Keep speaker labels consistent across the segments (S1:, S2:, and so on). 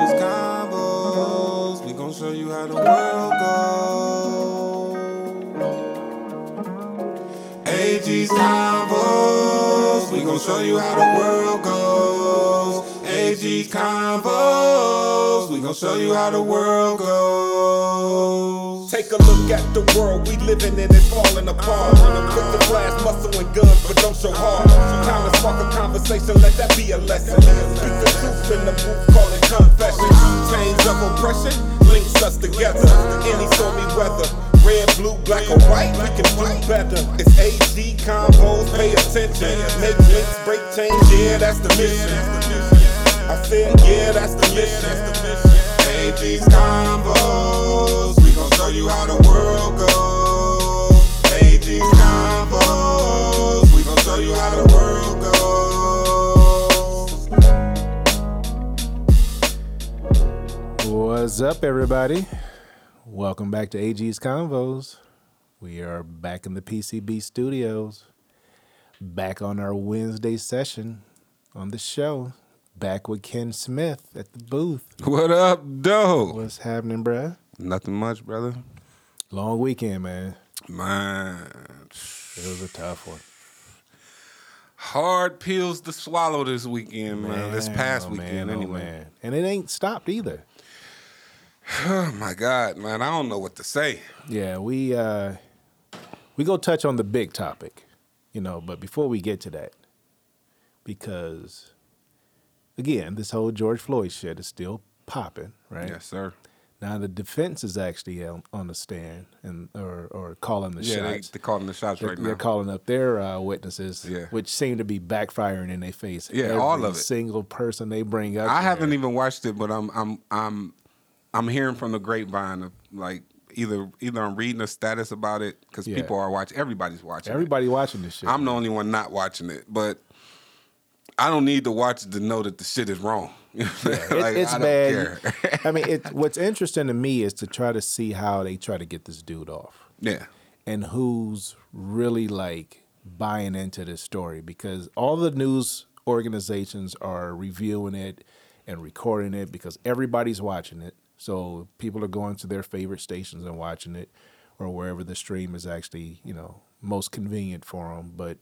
S1: AG's Convos. We gon' show you how the world goes. AG's Convos. We gon' show you how the world goes. AG's Convos. We gon' show you how the world goes.
S2: Take a look at the world we living in, it's falling apart. Put the glass muscle and guns, but don't show heart. Time to spark a conversation, let that be a lesson. Speak the truth in the booth, call it confession. Chains of oppression links us together. Any stormy weather, red, blue, black, or white, we can do better. It's AG Convos, pay attention. Make links, break chains, yeah, that's the mission. I said, yeah, that's the mission.
S1: AG's Convos. We gon' show you how the world goes. AG's Convos. We gon' show you how the world goes.
S3: What's up, everybody? Welcome back to AG's Convos. We are back in the PCB studios, back on our Wednesday session on the show, back with Ken Smith at the booth.
S1: What up, though?
S3: What's happening, bruh?
S1: Nothing much, brother.
S3: Long weekend, man.
S1: Man,
S3: It was a tough one.
S1: hard pills to swallow this weekend, man. This past
S3: oh,
S1: weekend,
S3: man, oh,
S1: anyway.
S3: man. And it ain't stopped either.
S1: Oh my God, man. I don't know what to say.
S3: Yeah, we uh we go touch on the big topic, you know, but before we get to that, because again, this whole George Floyd shit is still popping, right?
S1: Yes, sir.
S3: Now the defense is actually on, on the stand and or or calling the
S1: Yeah, they,
S3: shots.
S1: they're calling the shots
S3: They're,
S1: right now.
S3: they're calling up their uh, witnesses,
S1: Yeah.
S3: which seem to be backfiring in their face.
S1: Yeah,
S3: Every
S1: all of it.
S3: Single person they bring up.
S1: I
S3: there.
S1: haven't even watched it, but I'm I'm I'm I'm hearing from the grapevine of like either either I'm reading a status about it because
S3: Yeah.
S1: people are watching. Everybody's watching. it.
S3: Everybody watching this shit.
S1: I'm the only one not watching it, but I don't need to watch it to know that the shit is wrong.
S3: It-
S1: Like,
S3: it's
S1: I
S3: bad. I mean, it, what's interesting to me is to try to see how they try to get this dude off
S1: yeah,
S3: and who's really like buying into this story because all the news organizations are reviewing it and recording it because everybody's watching it. So people are going to their favorite stations and watching it or wherever the stream is actually, you know, most convenient for them. But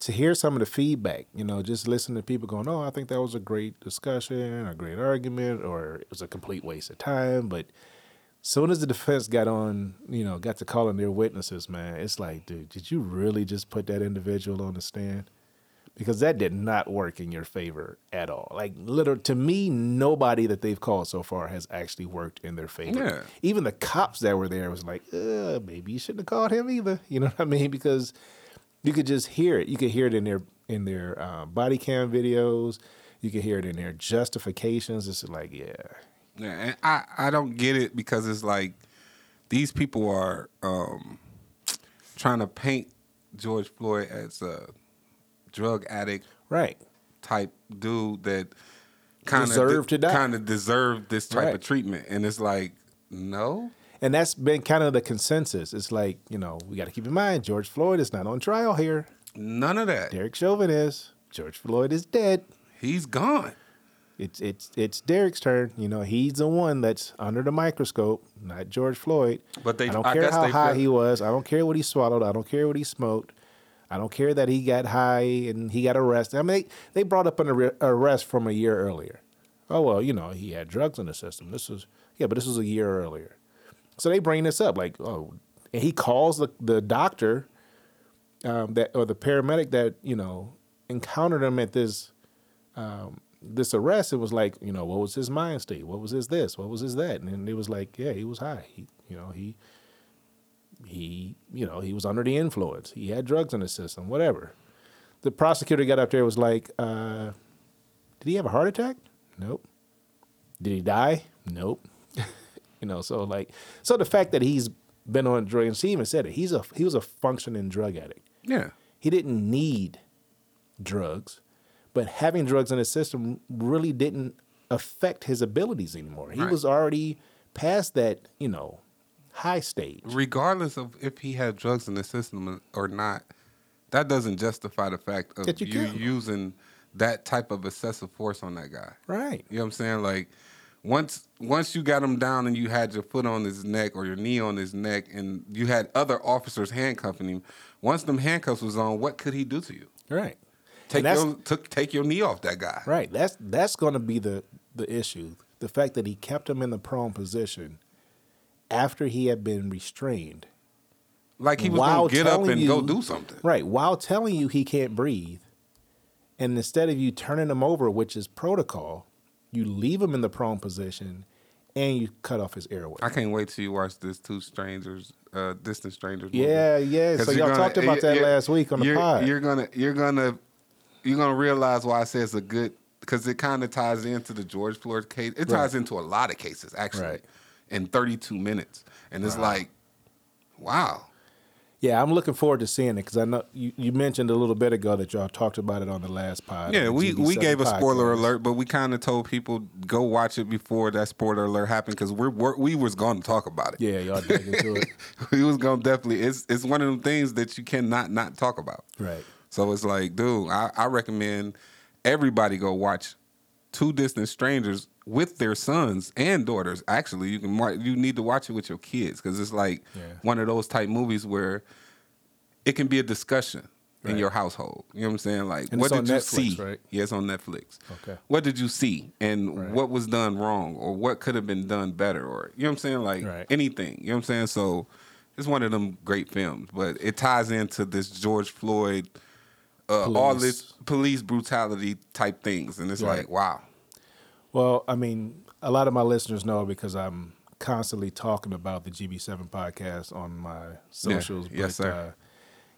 S3: to hear some of the feedback, you know, just listen to people going, "Oh, I think that was a great discussion, a great argument, or it was a complete waste of time." But soon as the defense got on, you know, got to calling their witnesses, man, it's like, dude, did you really just put that individual on the stand? Because that did not work in your favor at all. Like, literally, to me, nobody that they've called so far has actually worked in their favor.
S1: Yeah.
S3: Even the cops that were there was like, uh, maybe you shouldn't have called him either. You know what I mean? Because you could just hear it. You could hear it in their in their uh, body cam videos. You could hear it in their justifications. It's like, yeah,
S1: yeah. And I I don't get it because it's like these people are um, trying to paint George Floyd as a drug addict
S3: right.
S1: type dude that kind of
S3: Deserved to die.
S1: kind of deserved this type
S3: Right.
S1: of treatment, and it's like no.
S3: And that's been kind of the consensus. It's like, you know, we got to keep in mind George Floyd is not on trial here.
S1: None of that.
S3: Derek Chauvin is. George Floyd is dead.
S1: He's gone.
S3: It's it's it's Derek's turn. You know, he's the one that's under the microscope, not George Floyd.
S1: But they-
S3: I don't
S1: I
S3: care how high
S1: feel-
S3: he was. I don't care what he swallowed. I don't care what he smoked. I don't care that he got high and he got arrested. I mean, they, they brought up an arre- arrest from a year earlier. Oh well, you know, he had drugs in the system. This was yeah, but this was a year earlier. So they bring this up like, oh, and he calls the the doctor um, that or the paramedic that you know encountered him at this um, this arrest. It was like, you know, what was his mind state? What was his this? What was his that? And it was like, yeah, he was high. He, you know, he he, you know, he was under the influence. He had drugs in his system. Whatever. The prosecutor got up there was like, uh, did he have a heart attack? Nope. Did he die? Nope. You know, so like, so the fact that he's been on drugs, he even said it. He's a he was a functioning drug addict.
S1: Yeah.
S3: He didn't need drugs, but having drugs in his system really didn't affect his abilities anymore. He
S1: Right.
S3: was already past that, you know, high stage.
S1: Regardless of if he had drugs in the system or not, that doesn't justify the fact of
S3: That you
S1: you using that type of excessive force on that guy.
S3: Right.
S1: You know what I'm saying? Like once once you got him down and you had your foot on his neck or your knee on his neck and you had other officers handcuffing him, once them handcuffs was on, what could he do to you?
S3: Right.
S1: Take your took, take your knee off that guy.
S3: Right. That's that's going to be the the issue. The fact that he kept him in the prone position after he had been restrained.
S1: Like he was
S3: While
S1: gonna get up
S3: telling
S1: and go
S3: you-
S1: do something.
S3: Right. While telling you he can't breathe, and instead of you turning him over, which is protocol, you leave him in the prone position, and you cut off his airway.
S1: I can't wait till you watch this two strangers, uh, distant strangers. movie.
S3: Yeah, yeah. So y'all
S1: gonna-
S3: talked about that last week on the
S1: you're,
S3: pod.
S1: You're gonna you're gonna you're gonna realize why I say it's a good because it kind of ties into the George Floyd case. It ties
S3: Right.
S1: into a lot of cases actually
S3: Right.
S1: in 32 minutes, and it's like, wow.
S3: Yeah, I'm looking forward to seeing it because I know you, you mentioned a little bit ago that y'all talked about it on the last pod.
S1: Yeah, we, we
S3: GB7
S1: gave a spoiler alert, but we kind of told people go watch it before that spoiler alert happened because we're, we're we was going to talk about it.
S3: Yeah, y'all dig into it.
S1: we was going to definitely. It's it's one of them things that you cannot not talk about.
S3: Right.
S1: So it's like, dude, I, I recommend everybody go watch Two Distant Strangers with their sons and daughters. Actually, you can you need to watch it with your kids because it's like
S3: Yeah.
S1: one of those type movies where it can be a discussion in your household. You know what I'm saying? Like,
S3: And
S1: what did you
S3: Netflix,
S1: see?
S3: right?
S1: Yeah, it's on Netflix.
S3: Okay.
S1: What did you see, and
S3: Right.
S1: what was done wrong, or what could have been done better, or you know what I'm saying? Like
S3: Right.
S1: anything. You know what I'm saying? So. It's one of them great films, but it ties into this George Floyd uh, all this police brutality type things, and it's
S3: Right.
S1: like, wow,
S3: Well, I mean, a lot of my listeners know because I'm constantly talking about the GB7 podcast on my socials.
S1: Yes, sir.
S3: Uh,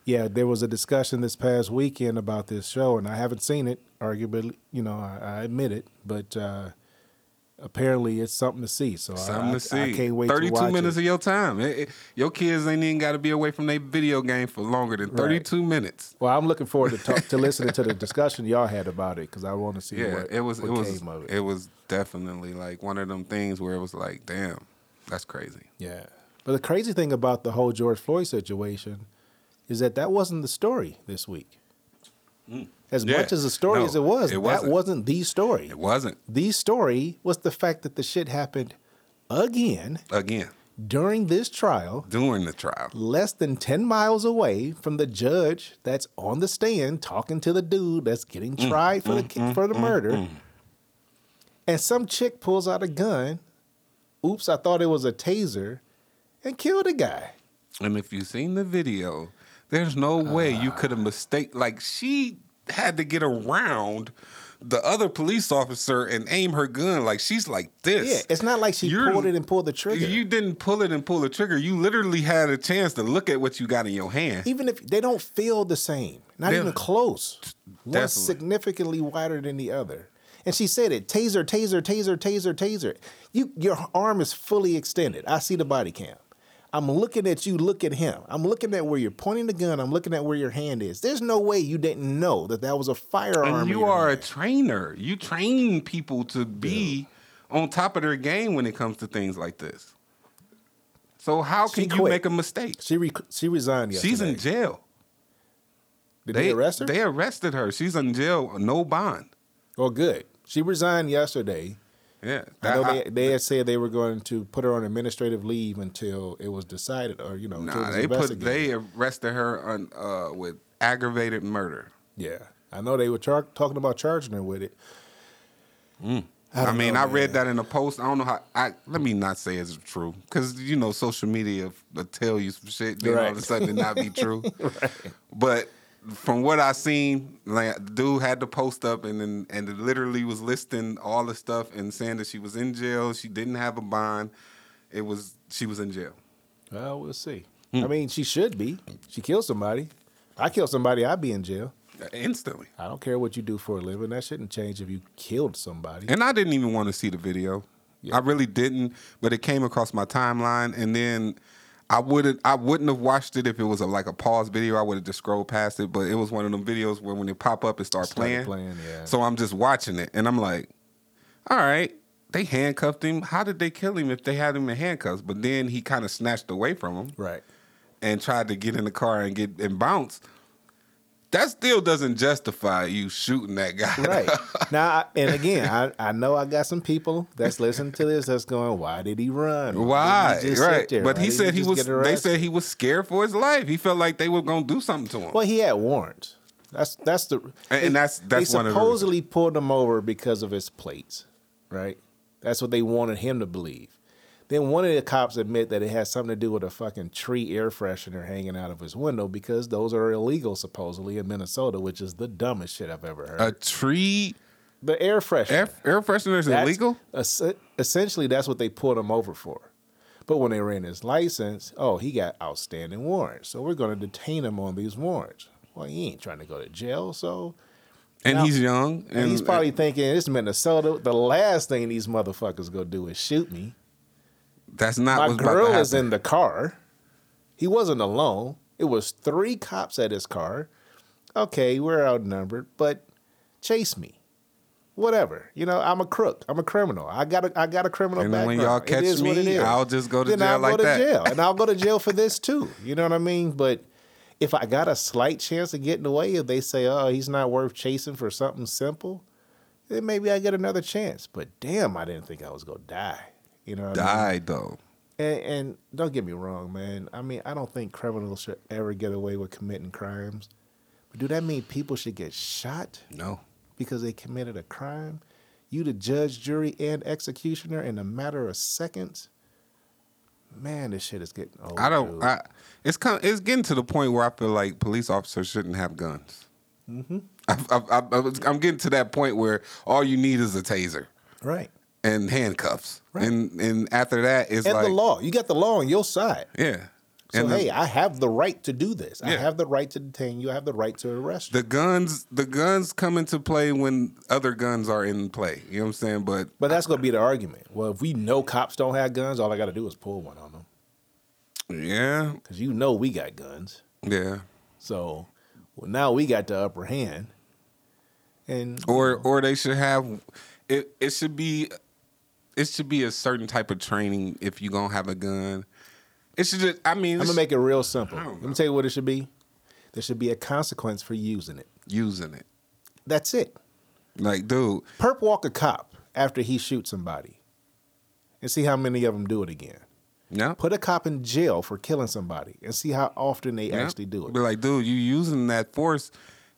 S3: yeah, there was a discussion this past weekend about this show, and I haven't seen it. Arguably, you know, I, I admit it, but uh, apparently it's something to see. So
S1: something
S3: I,
S1: to see.
S3: I, I can't wait.
S1: Thirty-two minutes
S3: It.
S1: of your time. It- it- your kids ain't even got to be away from their video game for longer than thirty-two minutes.
S3: Well, I'm looking forward to talk, to listening to the discussion y'all had about it because I want to see
S1: Yeah,
S3: what
S1: it was.
S3: what
S1: It was.
S3: it.
S1: It was definitely like one of them things where it was like, damn, that's crazy.
S3: Yeah. But the crazy thing about the whole George Floyd situation is that that wasn't the story this week. Mm. As
S1: Mm. Yeah.
S3: much as the story
S1: No,
S3: as it was,
S1: it
S3: that
S1: wasn't.
S3: wasn't the story.
S1: It wasn't
S3: The story was the fact that the shit happened again
S1: again
S3: during this trial,
S1: during the trial.
S3: less than 10 miles away from the judge that's on the stand talking to the dude that's getting
S1: Mm,
S3: tried for the ki- for the murder. And some chick pulls out a gun. Oops, I thought it was a taser and killed a guy.
S1: And if you've seen the video, there's no way you could have mistake. Like she had to get around the other police officer and aim her gun. Like she's like this.
S3: Yeah, it's not like she
S1: You're-
S3: pulled it and pulled the trigger.
S1: You didn't pull it and pull the trigger. You literally had a chance to look at what you got in your hand.
S3: even if they don't feel the same, not
S1: They-
S3: even close. One's significantly wider than the other. And she said it: taser, taser, taser, taser, taser. You, your arm is fully extended. I see the body cam. I'm looking at you. Look at him. I'm looking at where you're pointing the gun. I'm looking at where your hand is. There's no way you didn't know that that was a firearm.
S1: and you are a trainer. You train people to be on top of their game when it comes to things like this. So how can you make a mistake?
S3: She re- she resigned yesterday.
S1: She's in jail.
S3: Did
S1: they
S3: they arrest her?
S1: They arrested her. She's in jail, no bond.
S3: oh, good. She resigned yesterday.
S1: Yeah,
S3: I know
S1: that-
S3: they, they had said they were going to put her on administrative leave until it was decided, or you know, until
S1: Nah, they put they arrested her on uh, with aggravated murder.
S3: Yeah, I know they were char- talking about charging her with it.
S1: I,
S3: don't
S1: mean,
S3: know,
S1: I read
S3: man.
S1: that in a post. I don't know how. I let me not say it's true because you know social media will tell you some shit. Then all of a sudden it not be true. But from what I seen, like the dude had the post up and then and it literally was listing all the stuff and saying that she was in jail. She didn't have a bond. It was she was in jail.
S3: Well, we'll see.
S1: Hmm.
S3: I mean, she should be. She killed somebody. I killed somebody, I'd be in jail.
S1: Instantly.
S3: I don't care what you do for a living. That shouldn't change if you killed somebody.
S1: And I didn't even want to see the video. I really didn't, but it came across my timeline, and then I wouldn't. I wouldn't have watched it if it was a, like a pause video. I would have just scrolled past it. But it was one of them videos where when they pop up, it start playing.
S3: playing, yeah.
S1: So I'm just watching it, and I'm like, all right. They handcuffed him. How did they kill him if they had him in handcuffs? But then he kind of snatched away from him
S3: right.
S1: and tried to get in the car and get and bounce. That still doesn't justify you shooting that guy.
S3: Right. now, and again, I, I know I got some people that's listening to this that's going, why did he run?
S1: Why?
S3: he
S1: Right. But
S3: Why
S1: he said he
S3: just
S1: was. They said he was scared for his life. He felt like they were gonna do something to him.
S3: Well, he had warrants. That's that's the
S1: And- and that's- that's
S3: they
S1: one of the
S3: supposedly pulled him over because of his plates, right? That's what they wanted him to believe. Then one of the cops admit that it has something to do with a fucking tree air freshener hanging out of his window because those are illegal supposedly in Minnesota, which is the dumbest shit I've ever heard.
S1: a tree
S3: the air freshener.
S1: air, air freshener is illegal.
S3: es- essentially, that's what they pulled him over for. But when they ran his license, oh, he got outstanding warrants. So we're going to detain him on these warrants. Well, he ain't trying to go to jail, so
S1: And
S3: Now-
S1: he's young. And,
S3: and he's probably uh, thinking it's Minnesota. The last thing these motherfuckers gonna do is shoot me.
S1: That's not
S3: My
S1: what's about to
S3: girl is in the car. He wasn't alone. It was three cops at his car. Okay, we're outnumbered, but chase me. Whatever. You know, I'm a crook. I'm a criminal. I got a I got a criminal
S1: And then
S3: background.
S1: when y'all
S3: It
S1: catch
S3: what
S1: me,
S3: it is.
S1: I'll just go to
S3: then
S1: jail
S3: I'll
S1: like
S3: go to
S1: that.
S3: jail, and I'll go to jail for this too. You know what I mean? But if I got a slight chance of getting away, if they say, "Oh, he's not worth chasing for something simple," then maybe I get another chance. But damn, I didn't think I was gonna die. You know, what I mean?
S1: died though.
S3: And, and don't get me wrong, man. I mean, I don't think criminals should ever get away with committing crimes. But do that mean people should get shot
S1: No.
S3: because they committed a crime? You, the judge, jury, and executioner, in a matter of seconds? Man, this shit is getting old.
S1: I don't.
S3: dude.
S1: I, it's kind. It's getting to the point where I feel like police officers shouldn't have guns. Mm-hmm. I, I, I, I'm getting to that point where all you need is a taser
S3: right.
S1: And handcuffs,
S3: Right.
S1: and and after that, it's
S3: And
S1: like
S3: the law. You got the law on your side.
S1: yeah.
S3: So,
S1: and the-
S3: hey, I have the right to do this. I have the right to detain you. I have the right to arrest you.
S1: the guns, the guns come into play when other guns are in play. You know what I'm saying? But
S3: But that's going to be the argument. Well, if we know cops don't have guns, all I got to do is pull one on them.
S1: yeah,
S3: Because you know we got guns.
S1: yeah.
S3: So well, now we got the upper hand. And
S1: or or they should have it it should be it should be a certain type of training if you're gonna have a gun it should just i mean
S3: I'm gonna make it real simple. Let me tell you what it should be. There should be a consequence for using it.
S1: using it
S3: That's it.
S1: like dude
S3: Perp walk a cop after he shoots somebody, and see how many of them do it again.
S1: yeah
S3: Put a cop in jail for killing somebody, and see how often they
S1: yeah.
S3: actually do it.
S1: be like dude you using that force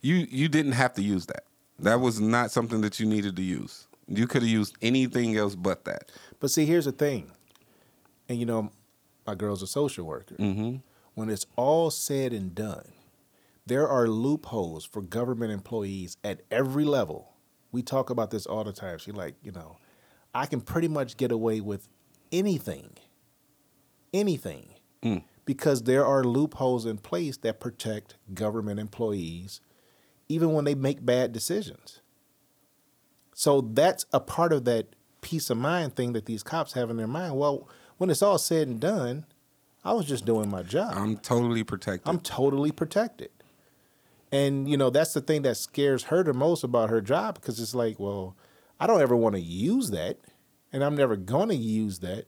S1: you you didn't have to use that that was not something that you needed to use you could have used anything else but that
S3: But see, here's the thing, and you know, my girl's a social worker.
S1: mm-hmm
S3: when it's all said and done, there are loopholes for government employees at every level. We talk about this all the time. She like, you know, I can pretty much get away with anything. Anything.
S1: Mm.
S3: Because there are loopholes in place that protect government employees even when they make bad decisions. So that's a part of that peace of mind thing that these cops have in their mind. Well, when it's all said and done, I was just doing my job.
S1: i'm totally protected
S3: I'm totally protected. And you know, that's the thing that scares her the most about her job because it's like, well, I don't ever want to use that and I'm never going to use that.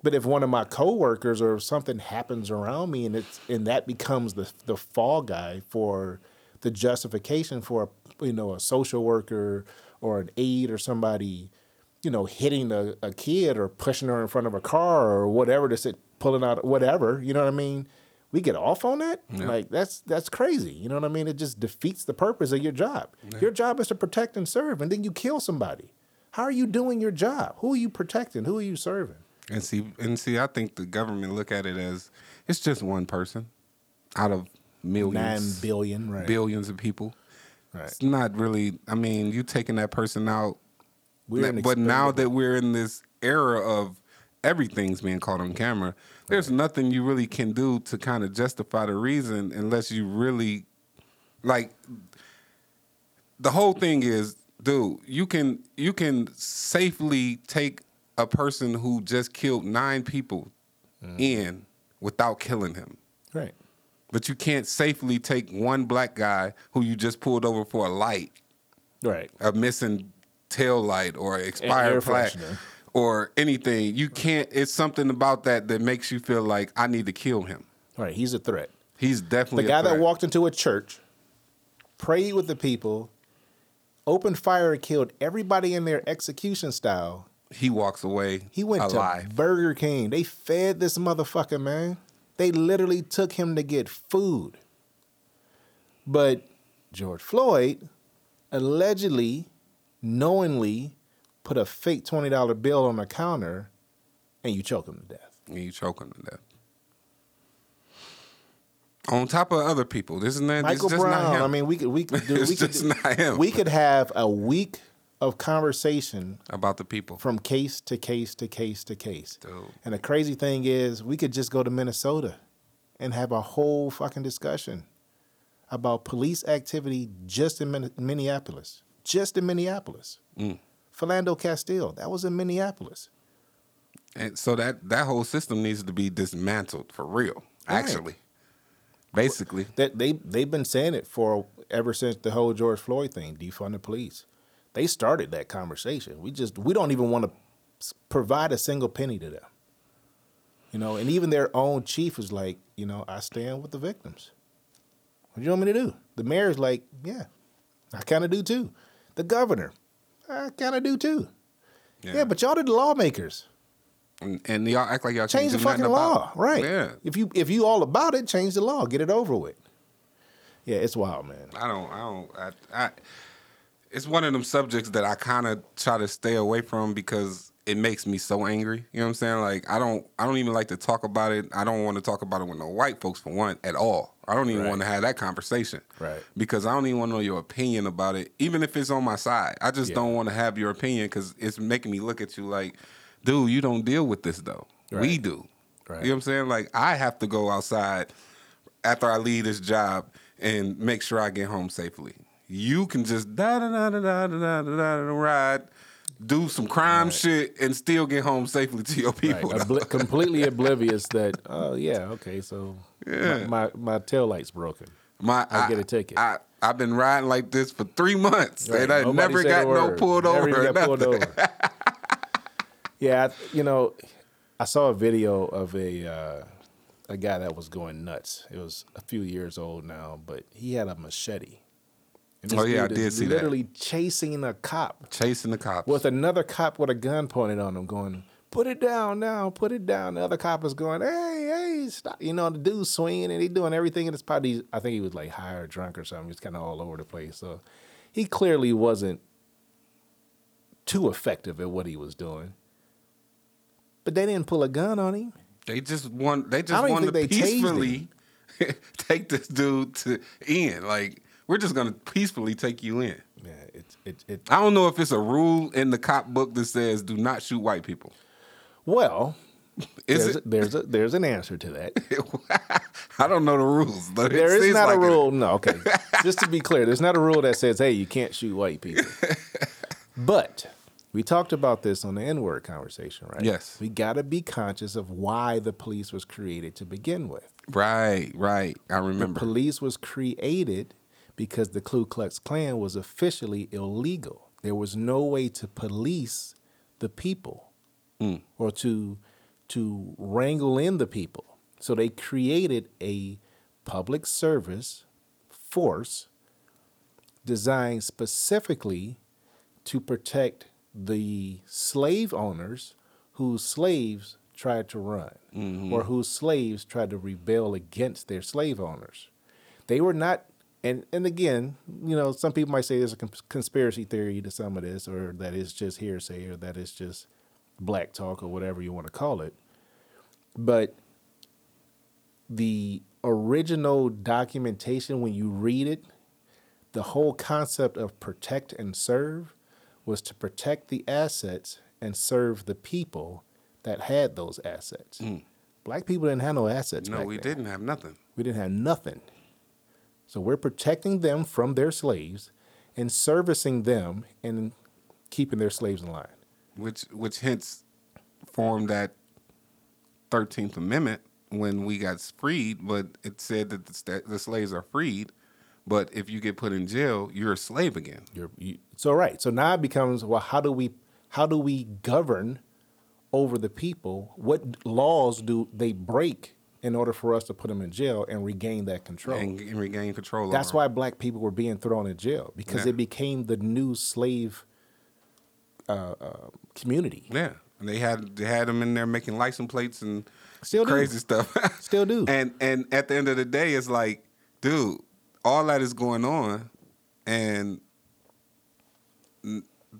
S3: But if one of my coworkers or something happens around me and it's and that becomes the the fall guy for the justification for a you know a social worker or an aide or somebody you know, hitting a, a kid or pushing her in front of a car or whatever to sit pulling out whatever, you know what I mean? We get off on that?
S1: Yeah.
S3: Like that's that's crazy. You know what I mean? It just defeats the purpose of your job. Your job is to protect and serve, and then you kill somebody. How are you doing your job? Who are you protecting? Who are you serving?
S1: And see, and see, I think the government look at it as it's just one person out of millions,
S3: Nine billion, right?
S1: billions of people.
S3: Right.
S1: It's not really. I mean, you taking that person out, but now that we're in this era of everything's being caught on camera, there's nothing you really can do to kind of justify the reason unless you really like. The whole thing is, dude, you can you can safely take a person who just killed nine people in without killing him.
S3: right.
S1: But you can't safely take one black guy who you just pulled over for a light,
S3: Right.
S1: a missing tail light or expired plaque or anything. You can't it's something about that that makes you feel like I need to kill him.
S3: Right. He's a threat.
S1: He's definitely
S3: The guy that walked into a church prayed with the people, opened fire and killed everybody in their execution style.
S1: He walks away.
S3: He went
S1: alive.
S3: to Burger King. They fed this motherfucker, man. They literally took him to get food. But George Floyd allegedly, knowingly put a fake $20 bill on the counter and you choke him to death.
S1: and you choke him to death. On top of other people, this isn't that
S3: Michael
S1: not
S3: Brown.
S1: him.
S3: I mean, we could we could do we could do-
S1: not.
S3: We could have a week of conversation
S1: about the people.
S3: from case to case to case to case.
S1: Dude.
S3: And the crazy thing is, we could just go to Minnesota and have a whole fucking discussion about police activity just in Minneapolis. Just in Minneapolis.
S1: Mm.
S3: Philando Castile, that was in Minneapolis.
S1: And so that that whole system needs to be dismantled for real.
S3: Right.
S1: Actually, basically,
S3: That they they've been saying it for ever since the whole George Floyd thing, defund the police. They started that conversation. We just we don't even want to provide a single penny to them. You know, and even their own chief is like, you know, I stand with the victims. What do you want me to do? The mayor's like, yeah, I kind of do too. The governor, I kind of do too. Yeah. but y'all are the lawmakers.
S1: and, and y'all act like y'all
S3: Change the fucking law, right?
S1: Yeah,
S3: If you if you all about it, change the law. Get it over with. Yeah, it's wild, man.
S1: I don't, I don't, I, I it's one of them subjects that I kind of try to stay away from because it makes me so angry. You know what I'm saying? Like I don't, I don't even like to talk about it. I don't want to talk about it with no white folks for one at all. I don't even
S3: Right.
S1: want to have that conversation.
S3: Right.
S1: Because I don't even want to know your opinion about it, even if it's on my side. I just
S3: Yeah.
S1: don't want to have your opinion because it's making me look at you like, dude, you don't deal with this though. We do.
S3: Right.
S1: You know what I'm saying? Like I have to go outside after I leave this job and make sure I get home safely. You can just da da da da da da da da ride, do some crime shit, and still get home safely to your
S3: Right.
S1: people.
S3: Obli- completely oblivious that oh yeah okay so
S1: Yeah.
S3: my, my my tail light's broken.
S1: My,
S3: I'll get a ticket.
S1: I, I've been riding like this for three months,
S3: Right.
S1: and I
S3: Nobody
S1: never got no pulled
S3: Never
S1: over.
S3: even
S1: or
S3: got pulled over. yeah, I- you know, I saw a video of a uh, a guy that was going nuts. It was a few years old now, but he had a machete.
S1: Oh, yeah, I did see that.
S3: Literally chasing a cop
S1: Chasing the cop
S3: with another cop with a gun pointed on him, going, "Put it down now, put it down." The other cop is going, "Hey, hey, stop!" You know, the dude's swinging and he doing everything, and it's probably I think he was like high or drunk or something. He's kind of all over the place, so he clearly wasn't too effective at what he was doing. But they didn't pull a gun on him.
S1: They just want. They just want to
S3: think they tased
S1: peacefully take this dude to in. Like we're just gonna peacefully take you in.
S3: Yeah, it it it.
S1: I don't know if it's a rule in the cop book that says do not shoot white people.
S3: Well,
S1: Is
S3: there's
S1: it?
S3: a, there's a there's an answer to that.
S1: I don't know the rules, but
S3: There
S1: it
S3: is not
S1: like
S3: a
S1: it.
S3: rule. No, okay. Just to be clear, there's not a rule that says, "Hey, you can't shoot white people." but we talked about this on the N-word conversation, right?
S1: Yes.
S3: We got to be conscious of why the police was created to begin with.
S1: Right, right. I remember.
S3: Police was created because the Ku Klux Klan was officially illegal. There was no way to police the people
S1: Mm.
S3: or to to wrangle in the people. So they created a public service force designed specifically to protect the slave owners whose slaves tried to run or whose slaves tried to rebel against their slave owners. They were not, and, and again, you know, some people might say there's a conspiracy theory to some of this, or that it's just hearsay, or that it's just black talk, or whatever you want to call it. But the original documentation, when you read it, the whole concept of protect and serve was to protect the assets and serve the people that had those assets. Mm. Black people didn't have no assets.
S1: no, we
S3: then.
S1: didn't have nothing.
S3: We didn't have nothing. So we're protecting them from their slaves and servicing them and keeping their slaves in line.
S1: Which which hence formed that Thirteenth Amendment when we got freed, but it said that the, the slaves are freed, but if you get put in jail, you're a slave again.
S3: You're, you, so right. So now it becomes well, how do we how do we govern over the people? What laws do they break in order for us to put them in jail and regain that control.
S1: and, and regain control.
S3: That's why black people were being thrown in jail because
S1: Yeah.
S3: it became the new slave uh, uh, community.
S1: Yeah, and they had they had them in there making license plates and
S3: Still do.
S1: crazy stuff.
S3: Still do.
S1: And and at the end of the day, it's like, dude, all that is going on, and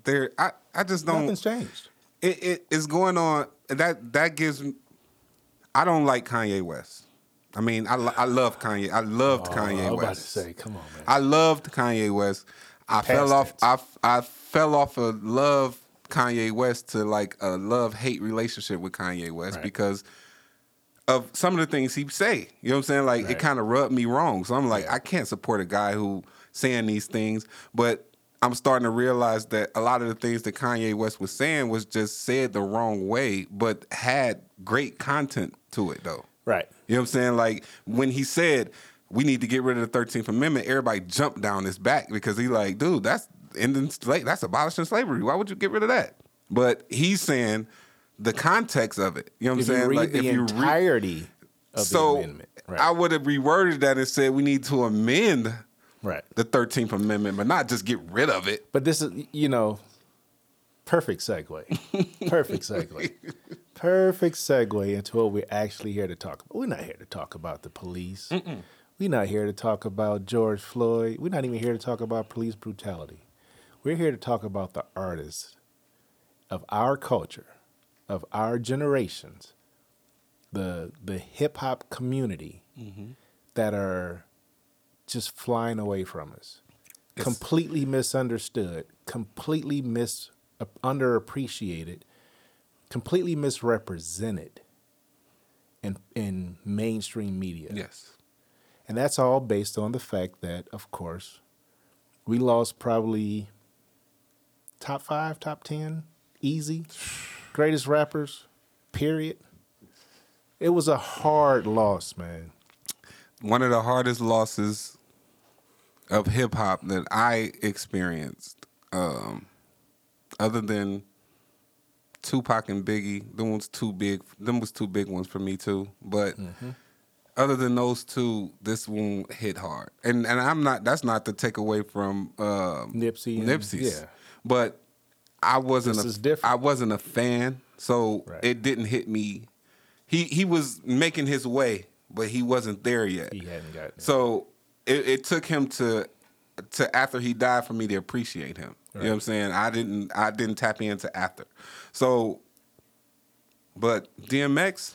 S1: there, I I just don't.
S3: Nothing's changed.
S1: It, it is going on. And that that gives. I don't like Kanye West. I mean, I, I love Kanye. I loved
S3: Oh,
S1: Kanye
S3: I'm
S1: West.
S3: about to say, come on, man.
S1: I loved Kanye West. I fell
S3: Past
S1: off. I, I I fell off a love Kanye West to like a love hate relationship with Kanye West
S3: Right.
S1: because of some of the things he say. You know what I'm saying? Like it kind of rubbed me wrong. So I'm like. I can't support a guy who saying these things. But I'm starting to realize that a lot of the things that Kanye West was saying was just said the wrong way, but had great content to it though.
S3: right.
S1: You know what I'm saying? Like when he said we need to get rid of the 13th Amendment, everybody jumped down his back because he like, dude, that's ending slave, that's abolishing slavery. Why would you get rid of that? But he's saying the context of it. You know what
S3: If
S1: I'm
S3: you
S1: saying?
S3: read
S1: like
S3: the entirety of
S1: so
S3: the amendment, right?
S1: I would have reworded that and said we need to amend
S3: right.
S1: the 13th Amendment, but not just get rid of it.
S3: But this is, you know, perfect segue. perfect segue. Perfect segue into what we're actually here to talk about. We're not here to talk about the police. We're not here to talk about George Floyd. We're not even here to talk about police brutality. We're here to talk about the artists of our culture, of our generations, the the hip hop community mm-hmm. that are just flying away from us
S1: It's-
S3: completely misunderstood, completely mis uh, underappreciated, completely misrepresented in in mainstream media.
S1: Yes.
S3: And that's all based on the fact that, of course, we lost probably top five, top ten, easy, greatest rappers, period. It was a hard loss, man.
S1: One of the hardest losses of hip hop that I experienced, um, other than Tupac and Biggie, them was too big. Them was two big ones for me too. But other than those two, this one hit hard. And and I'm not. That's not to take away from um,
S3: Nipsey
S1: Nipsey's.
S3: yeah.
S1: But I wasn't.
S3: This
S1: a,
S3: is different.
S1: I wasn't a fan, so
S3: Right.
S1: it didn't hit me. He he was making his way, but he wasn't there yet.
S3: He hadn't gotten.
S1: So it, it took him to to after he died for me to appreciate him. You know what I'm saying? I didn't I didn't tap into after. So but DMX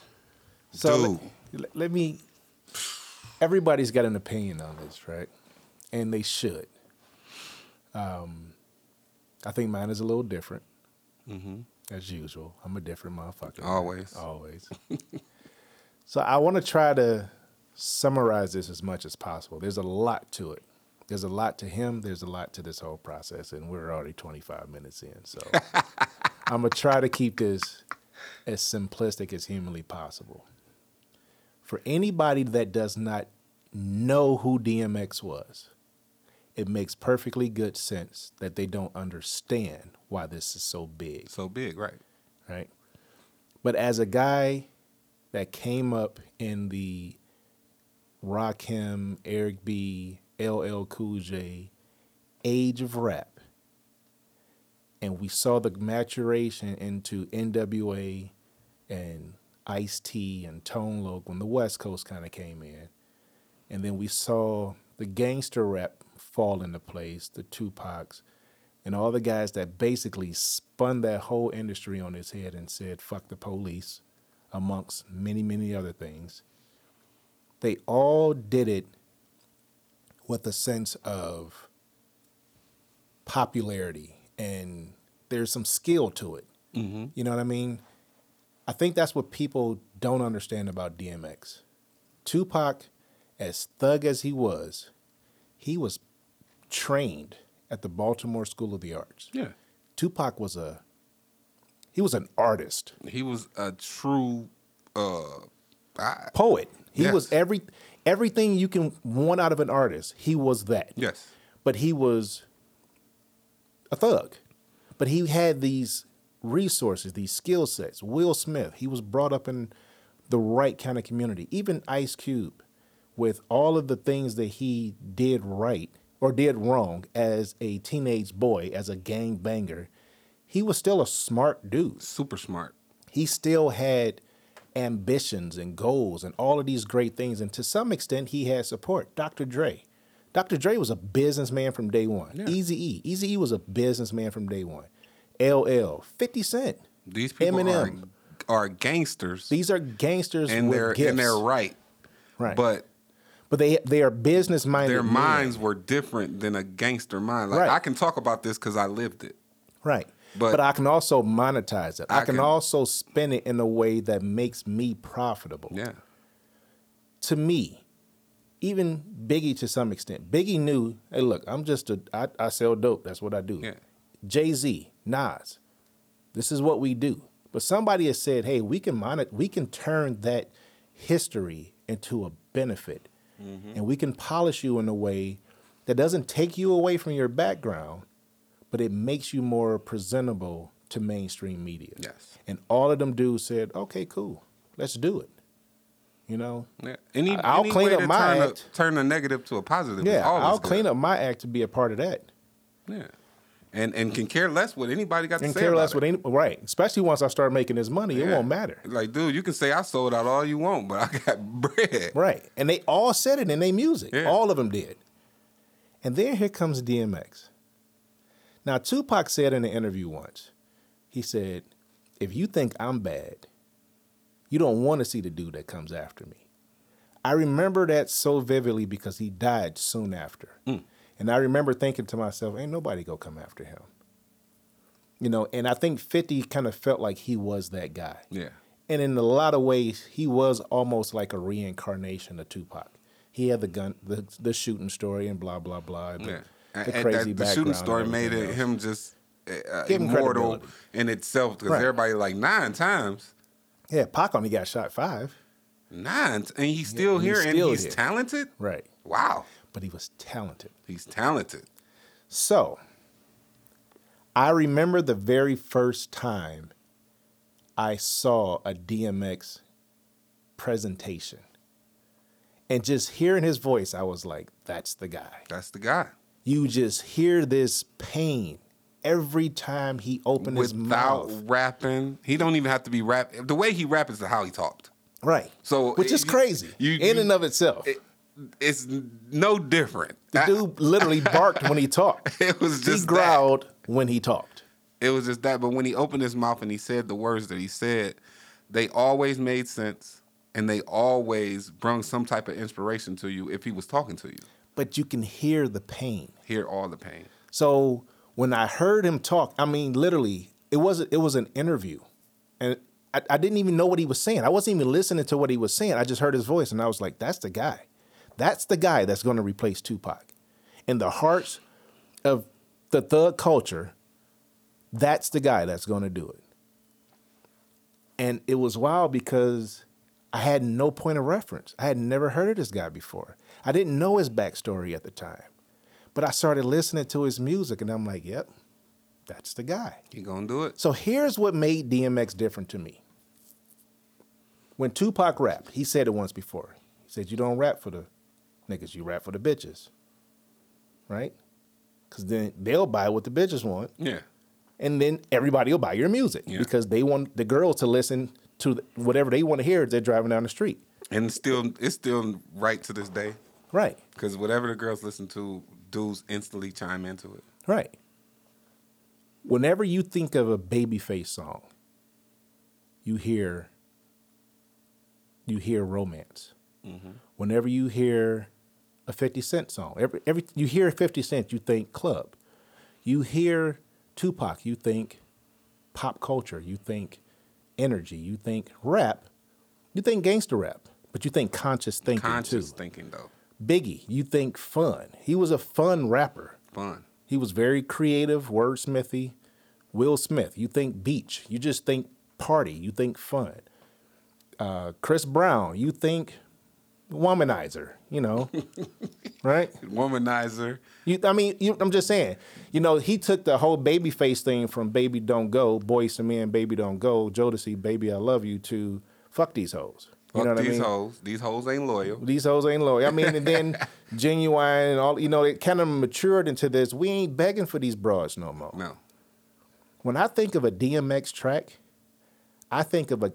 S3: So
S1: Dude.
S3: let, let me. Everybody's got an opinion on this, right? And they should. Um, I think mine is a little different, as usual. I'm a different motherfucker. man.
S1: Always.
S3: always. so I want to try to summarize this as much as possible. There's a lot to it. There's a lot to him. There's a lot to this whole process, and we're already 25 minutes in. So I'm gonna try to keep this as simplistic as humanly possible. For anybody that does not know who DMX was, it makes perfectly good sense that they don't understand why this is so big,
S1: so big, right?
S3: right? But as a guy that came up in the Rakim, Eric B, LL Cool J age of rap, and we saw the maturation into NWA and Ice T and Tone Loc when the West Coast kind of came in, and then we saw the gangster rap fall into place, the Tupacs, and all the guys that basically spun that whole industry on its head and said "fuck the police," amongst many many other things. They all did it with a sense of popularity and there's some skill to it. You know what I mean? I think that's what people don't understand about DMX. Tupac, as thug as he was, he was trained at the Baltimore School of the Arts.
S1: Yeah.
S3: Tupac was a he was an artist,
S1: He was a true uh I,
S3: poet. He
S1: Yes.
S3: was every everything you can want out of an artist. He was that.
S1: yes.
S3: But he was a thug. But he had these resources, these skill sets. Will Smith, he was brought up in the right kind of community. Even Ice Cube, with all of the things that he did right or did wrong as a teenage boy, as a gang banger, he was still a smart dude.
S1: Super smart.
S3: He still had ambitions and goals and all of these great things. And to some extent, he had support. Dr. Dre. Dr. Dre was a businessman from day one.
S1: Yeah.
S3: Easy E. Easy E was a businessman from day one. LL, 50 Cent.
S1: These people
S3: Eminem.
S1: are are gangsters
S3: These are gangsters
S1: and
S3: with
S1: they're
S3: gifts.
S1: and they're right.
S3: right.
S1: But
S3: but they they are business minded.
S1: their minds were different than a gangster mind. Like
S3: Right.
S1: I can talk about this because I lived it.
S3: Right.
S1: But-
S3: But, I can also monetize it. I,
S1: I
S3: can,
S1: can-
S3: also spin it in a way that makes me profitable.
S1: Yeah.
S3: To me, even Biggie to some extent, Biggie knew, hey, look, I'm just a, I, I sell dope. That's what I do.
S1: Yeah.
S3: Jay Z, Nas, this is what we do. But somebody has said, hey, we can monet, we can turn that history into a benefit, mm-hmm. and we can polish you in a way that doesn't take you away from your background, but it makes you more presentable to mainstream media.
S1: Yes.
S3: And all of them dudes said, okay, cool, let's do it. You know,
S1: Yeah. Any,
S3: I'll
S1: any
S3: clean up
S1: to
S3: my
S1: turn, a,
S3: act.
S1: turn a negative to a positive.
S3: yeah, I'll
S1: good.
S3: clean up my act to be a part of that.
S1: Yeah. And and can care less what anybody got to
S3: And
S1: say
S3: care less what any right. Especially once I start making this money, it won't matter.
S1: Like, dude, you can say I sold out all you want, but I got bread.
S3: Right. And they all said it in their music.
S1: Yeah.
S3: All of them did. And then here comes DMX. Now, Tupac said in an interview once, he said, if you think I'm bad, you don't want to see the dude that comes after me. I remember that so vividly because he died soon after.
S1: Mm.
S3: And I remember thinking to myself, ain't nobody gonna come after him. You know, and I think 50 kind of felt like he was that guy.
S1: Yeah.
S3: And in a lot of ways, he was almost like a reincarnation of Tupac. He had the gun, the, the shooting story, and blah blah blah.
S1: Yeah.
S3: The
S1: And- and
S3: crazy
S1: that, the shooting story made it
S3: else.
S1: him just uh,
S3: Give
S1: immortal in itself because
S3: Right.
S1: everybody like nine times,
S3: Yeah, Pac only got shot five.
S1: nine, and he's still
S3: he's
S1: here and
S3: still
S1: he's
S3: here.
S1: talented.
S3: Right.
S1: Wow,
S3: But he was talented.
S1: he's talented.
S3: So, I remember the very first time I saw a DMX presentation. And just hearing his voice, I was like, that's the guy.
S1: That's the guy.
S3: You just hear this pain every time he opened his mouth.
S1: Without rapping, he don't even have to be rap. The way he rap is how he talked.
S3: Right.
S1: So
S3: which is
S1: you-
S3: crazy
S1: you-
S3: in
S1: you-
S3: and of itself.
S1: It- it's no different.
S3: the dude literally barked when he talked.
S1: It was just
S3: he
S1: that.
S3: growled when he talked.
S1: It was just that. But when he opened his mouth and he said the words that he said, they always made sense and they always brung some type of inspiration to you if he was talking to you.
S3: But you can hear the pain.
S1: Hear all the pain.
S3: So when I heard him talk, I mean, literally, it was it was an interview, and I, I didn't even know what he was saying. I wasn't even listening to what he was saying. I just heard his voice, and I was like, "That's the guy. That's the guy that's going to replace Tupac." In the hearts of the thug culture, that's the guy that's going to do it. And it was wild because I had no point of reference. I had never heard of this guy before. I didn't know his backstory at the time. But I started listening to his music and I'm like, yep, that's the guy.
S1: He gonna do it.
S3: So here's what made DMX different to me. When Tupac rapped, he said it once before. He said, You don't rap for the niggas, you rap for the bitches. Right? Because then they'll buy what the bitches want,
S1: Yeah.
S3: and then everybody will buy your music
S1: Yeah.
S3: because they want the girls to listen to whatever they want to hear as they're driving down the street.
S1: And still it's still right to this day
S3: Right,
S1: because whatever the girls listen to, dudes instantly chime into it.
S3: right. Whenever you think of a babyface song, you hear you hear romance. Mm-hmm. Whenever you hear a 50 Cent song, every, every you hear 50 Cent, you think club. You hear Tupac, you think pop culture, you think energy, you think rap, you think gangster rap, but you think conscious thinking
S1: Conscious
S3: too.
S1: thinking though,
S3: Biggie, you think fun. He was a fun rapper.
S1: fun.
S3: He was very creative, wordsmithy. Will Smith, you think beach. You just think party. You think fun. Uh, Chris Brown, you think womanizer. You know, right?
S1: Womanizer.
S3: You, I mean, you, I'm just saying. You know, he took the whole baby face thing from "Baby Don't Go," "Boyz II Men," "Baby Don't Go," Jodeci, "Baby I Love You" to "Fuck these hoes."
S1: Fuck
S3: know what I
S1: these
S3: mean?
S1: hoes. These hoes ain't loyal.
S3: These hoes ain't loyal. I mean, and then genuine and all. You know, it kind of matured into this. We ain't begging for these broads no more.
S1: No.
S3: When I think of a DMX track, I think of a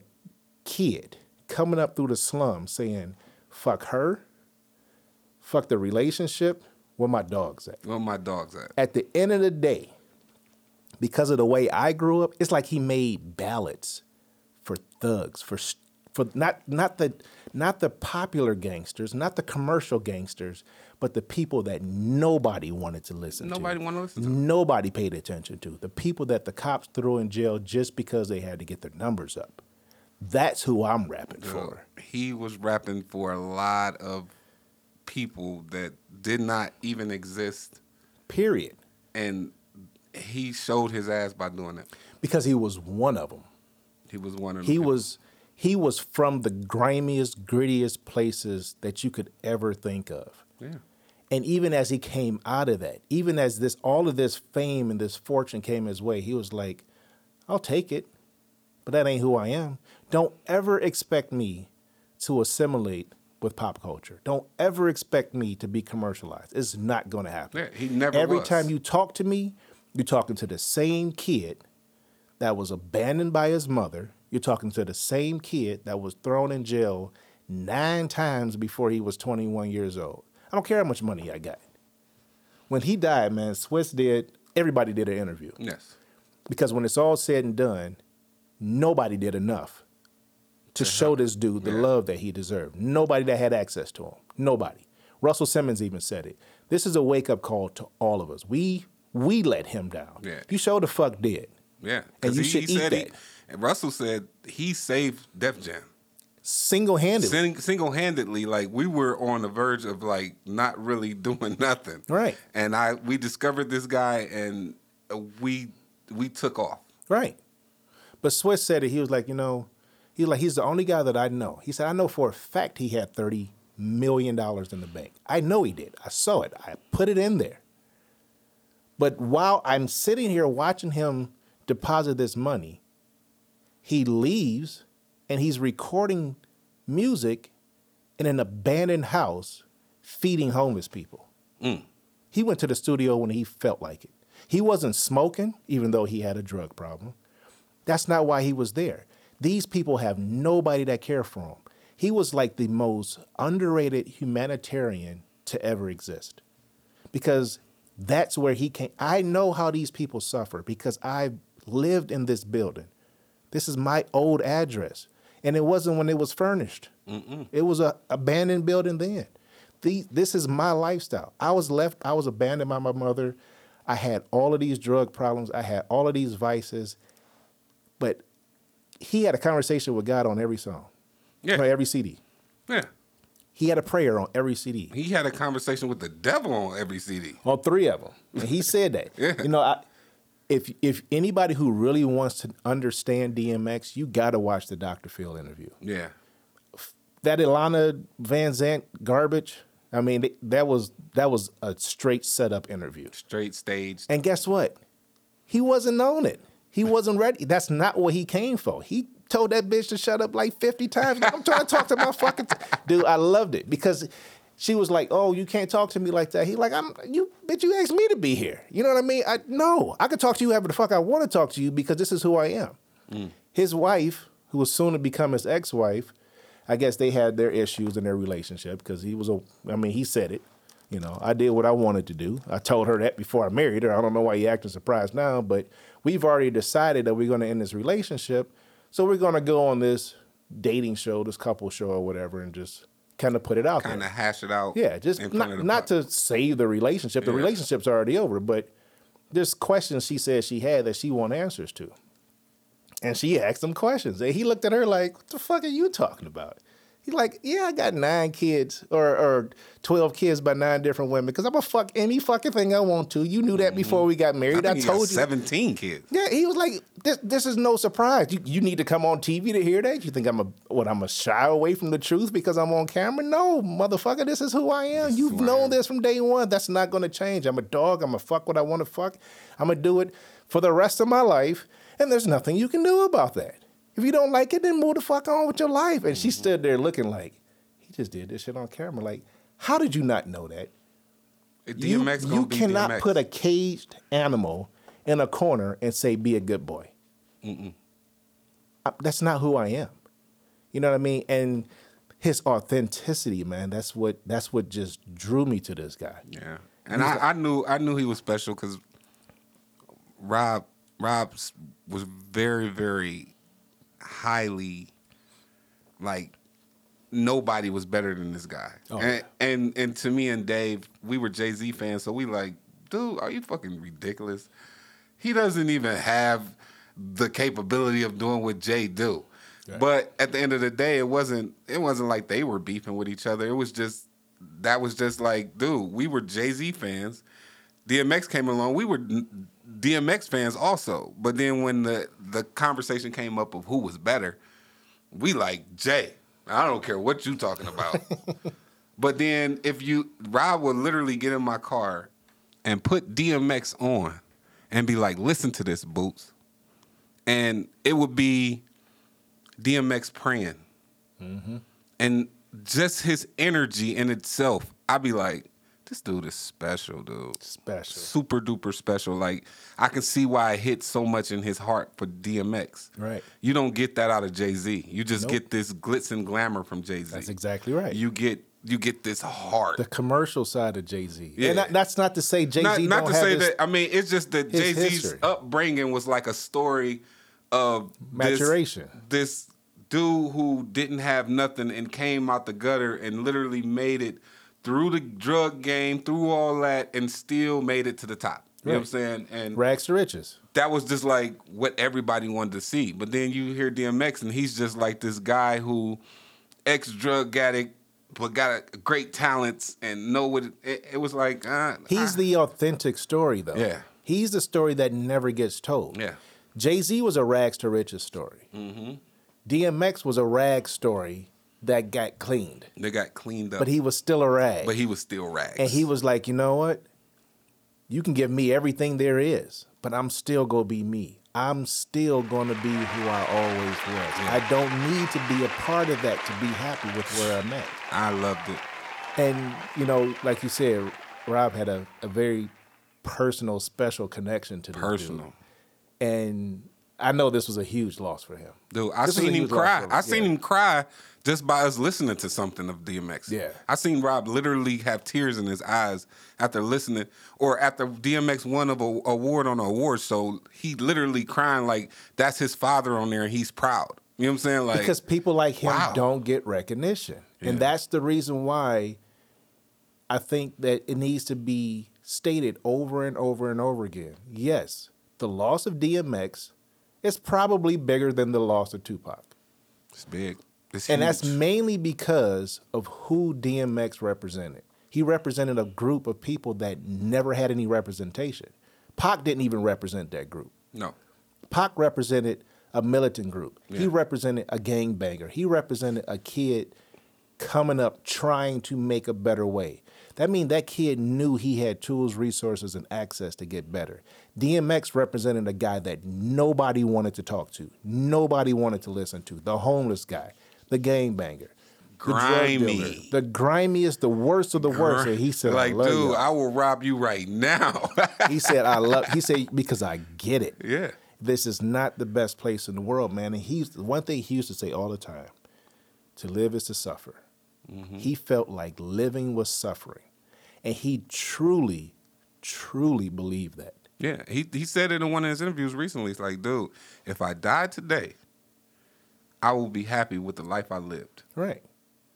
S3: kid coming up through the slum saying, "Fuck her, fuck the relationship, where my dogs at."
S1: Where my dogs at?
S3: At the end of the day, because of the way I grew up, it's like he made ballads for thugs, for for not not the not the popular gangsters, not the commercial gangsters, but the people that nobody wanted to listen to.
S1: Nobody wanna listen to.
S3: Nobody paid attention to. The people that the cops threw in jail just because they had to get their numbers up. That's who I'm rapping for.
S1: He was rapping for a lot of people that did not even exist,
S3: Period.
S1: and he showed his ass by doing it.
S3: Because he was one of them.
S1: He was one of them.
S3: He was he was from the grimiest, grittiest places that you could ever think of.
S1: Yeah.
S3: And even as he came out of that, even as this all of this fame and this fortune came his way, he was like, I'll take it, but that ain't who I am. Don't ever expect me to assimilate with pop culture. Don't ever expect me to be commercialized. It's not going to happen.
S1: Yeah, he never
S3: Every
S1: was.
S3: time you talk to me, you're talking to the same kid that was abandoned by his mother. You're talking to the same kid that was thrown in jail nine times before he was 21 years old. I don't care how much money I got. When he died, man, Swizz did, everybody did an interview.
S1: Yes.
S3: Because when it's all said and done, nobody did enough to show this dude the
S1: Yeah.
S3: love that he deserved. Nobody that had access to him. Nobody. Russell Simmons even said it. This is a wake up call to all of us. We we let him down.
S1: Yeah.
S3: You show the fuck did.
S1: Yeah.
S3: And you
S1: he,
S3: should
S1: he
S3: eat
S1: he,
S3: that.
S1: And Russell said he saved Def Jam.
S3: Single handedly.
S1: Single handedly, like we were on the verge of like not really doing nothing.
S3: Right.
S1: And I we discovered this guy and uh, we we took off.
S3: Right. But Swizz said it. He was like, you know, he's like, he's the only guy that I know. He said, I know for a fact he had $30 million in the bank. I know he did. I saw it. I put it in there. But while I'm sitting here watching him deposit this money, he leaves and he's recording music in an abandoned house feeding homeless people. Mm. He went to the studio when he felt like it. He wasn't smoking, even though he had a drug problem. That's not why he was there. These people have nobody that care for him. He was like the most underrated humanitarian to ever exist. Because that's where he came. I know how these people suffer because I lived in this building. This is my old address. And it wasn't when it was furnished. It was a abandoned building then. The, this is my lifestyle. I was left, I was abandoned by my mother. I had all of these drug problems. I had all of these vices. But he had a conversation with God on every song,
S1: Yeah.
S3: on every CD.
S1: Yeah.
S3: He had a prayer on every CD.
S1: He had a conversation with the devil on every CD.
S3: on three of them. And he said that.
S1: Yeah.
S3: You know, I, if if anybody who really wants to understand DMX, you got to watch the Dr. Phil interview.
S1: Yeah.
S3: That Ilana Van Zant garbage. I mean, that was that was a straight setup interview.
S1: Straight stage.
S3: And guess what? He wasn't on it. He wasn't ready. That's not what he came for. He told that bitch to shut up like 50 times. I'm trying to talk to my fucking t-. dude. I loved it because she was like, "Oh, you can't talk to me like that." He like, "I'm you, bitch. You asked me to be here. You know what I mean? I no, I could talk to you however the fuck I want to talk to you because this is who I am." Mm. His wife, who was soon to become his ex-wife, I guess they had their issues in their relationship because he was a. I mean, he said it. You know, I did what I wanted to do. I told her that before I married her. I don't know why you acting surprised now, but we've already decided that we're going to end this relationship. So we're going to go on this dating show, this couple show or whatever, and just kind of put it out
S1: Kind of hash it out.
S3: Yeah, just not, not to save the relationship. The
S1: Yeah.
S3: relationship's already over, but there's questions she said she had that she want answers to. And she asked him questions. And he looked at her like, what the fuck are you talking about? He's like, yeah, I got nine kids or, or 12 kids by nine different women because I'm going to fuck any fucking thing I want to. You knew that before we got
S1: I,
S3: married. I,
S1: got
S3: told you.
S1: 17 kids.
S3: Yeah, he was like, this, this is no surprise. You, you need to come on TV to hear that? You think I'm a what? I'm a shy away from the truth because I'm on camera? No, motherfucker, this is who I am.
S1: This
S3: You've known
S1: am.
S3: this from day one. That's not going to change. I'm a dog. I'm gonna fuck what I want to fuck. I'm gonna do it for the rest of my life, and there's nothing you can do about that. If you don't like it, then move the fuck on with your life. And she
S1: Mm-hmm.
S3: stood there looking like, he just did this shit on camera. Like, how did you not know that? You,
S1: DMX
S3: you
S1: be
S3: cannot
S1: DMX.
S3: put a caged animal in a corner and say, be a good boy. I- that's not who I am. You know what I mean? And his authenticity, man, that's what that's what just drew me to this guy.
S1: Yeah, and I, I knew I knew he was special because Rob Rob was very very highly like nobody was better than this guy.
S3: Oh,
S1: and, and and to me and Dave, we were Jay Z fans, so we like, dude, are you fucking ridiculous? He doesn't even have the capability of doing what Jay do. But at the end of the day, it wasn't it wasn't like they were beefing with each other. It was just that was just like, dude, we were Jay Z fans. DMX came along. We were DMX fans also. But then when the the conversation came up of who was better, we like Jay. I don't care what you talking about. but then if you Rob would literally get in my car and put DMX on and be like, listen to this, Boots. And it would be DMX praying. Mm-hmm. And just his energy in itself, I'd be like, this dude is special, dude.
S3: Special.
S1: Super duper special. Like I can see why it hit so much in his heart for DMX.
S3: Right.
S1: You don't get that out of Jay Z. You just
S3: Nope.
S1: get this glitz and glamour from Jay Z.
S3: That's exactly right.
S1: You get you get this heart.
S3: the commercial side of Jay Z.
S1: Yeah.
S3: And that, that's not to say Jay Z
S1: not,
S3: don't
S1: to say
S3: this
S1: that. I mean, it's just that Jay Z's upbringing was like a story of this-
S3: Maturation.
S1: This, dude who didn't have nothing and came out the gutter and literally made it through the drug game, through all that, and still made it to the top. You know what I'm saying? And
S3: rags to riches.
S1: that was just like what everybody wanted to see. But then you hear DMX, and he's just like this guy who ex drug addict, but got a, great talents and know what it, it, it was like. Uh,
S3: He's
S1: I-
S3: the authentic story, though.
S1: Yeah.
S3: He's the story that never gets told.
S1: Yeah.
S3: Jay Z was a rags to riches story.
S1: Mm-hmm.
S3: DMX was a rag story that got cleaned,
S1: They got cleaned up,
S3: but he was still a rag.
S1: but he was still rags.
S3: and he was like, you know what? You can give me everything there is, but I'm still gonna be me. I'm still gonna be who I always was. I don't need to be a part of that to be happy with where I'm at.
S1: I loved it.
S3: And you know, like you said, Rob had a, a very personal, special connection to this dude.
S1: Personal.
S3: And I know this was a huge loss for him.
S1: Dude, I
S3: This
S1: seen him cry. I seen
S3: yeah.
S1: him cry just by us listening to something of DMX.
S3: Yeah.
S1: I seen Rob literally have tears in his eyes after listening, or after DMX won of a award on an award show. He literally crying like that's his father on there, and he's proud. You know what I'm saying? Like
S3: because people like him
S1: wow.
S3: don't get recognition.
S1: Yeah.
S3: And that's the reason why I think that it needs to be stated over and over and over again. Yes, the loss of DMX is probably bigger than the loss of Tupac.
S1: it's big. It's
S3: And that's mainly because of who DMX represented. He represented a group of people that never had any representation. Pac didn't even represent that group.
S1: no.
S3: Pac represented a militant group. He represented a gangbanger. He represented a kid coming up trying to make a better way. That means that kid knew he had tools, resources, and access to get better. DMX represented a guy that nobody wanted to talk to, nobody wanted to listen to. The homeless guy, the gangbanger, the drug dealer,
S1: Grimy.
S3: the grimiest, the worst of the worst. And he said,
S1: like,
S3: I love
S1: dude,
S3: you.
S1: I will rob you right now.
S3: He said, I love. He said because I get it.
S1: yeah.
S3: this is not the best place in the world, man. And he's the one thing he used to say all the time: to live is to suffer. Mm-hmm. He felt like living was suffering, and he truly, truly believed that.
S1: Yeah, he he said it in one of his interviews recently. It's like, dude, if I die today, I will be happy with the life I lived.
S3: Right,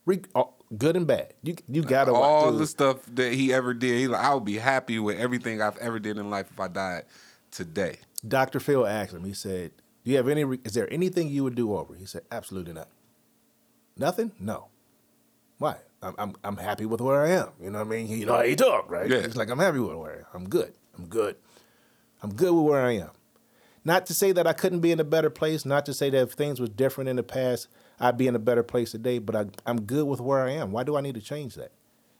S3: Re- all- uh, good and bad. You you gotta
S1: All the stuff that he ever did, he like, I will be happy with everything I've ever did in life if I died today.
S3: Dr. Phil asked him. He said, "Do you have any? Re- is there anything you would do over?" He said, "Absolutely not. Nothing. No. Why? I'm I'm I'm happy with where I am. You know what I mean? You know how you talk, right?
S1: Yeah.
S3: He's like, I'm happy with where I am. I'm good. I'm good. I'm good with where I am. Not to say that I couldn't be in a better place. Not to say that if things were different in the past, I'd be in a better place today. But I, I'm good with where I am. Why do I need to change that?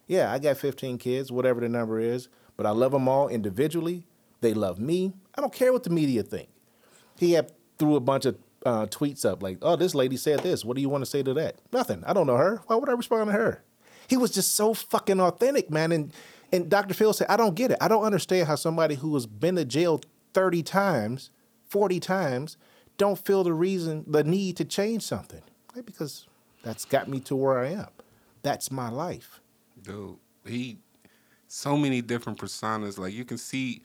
S3: Yeah, I got 15 kids, whatever the number is, but I love them all individually. They love me. I don't care what the media think. He had threw a bunch of uh, tweets up like, "Oh, this lady said this. What do you want to say to that?" Nothing. I don't know her. Why would I respond to her? He was just so fucking authentic, man. And and Dr. Phil said, "I don't get it. I don't understand how somebody who has been to jail thirty times, forty times, don't feel the reason, the need to change something. Like, because that's got me to where I am. That's my life."
S1: Dude, he so many different personas. Like you can see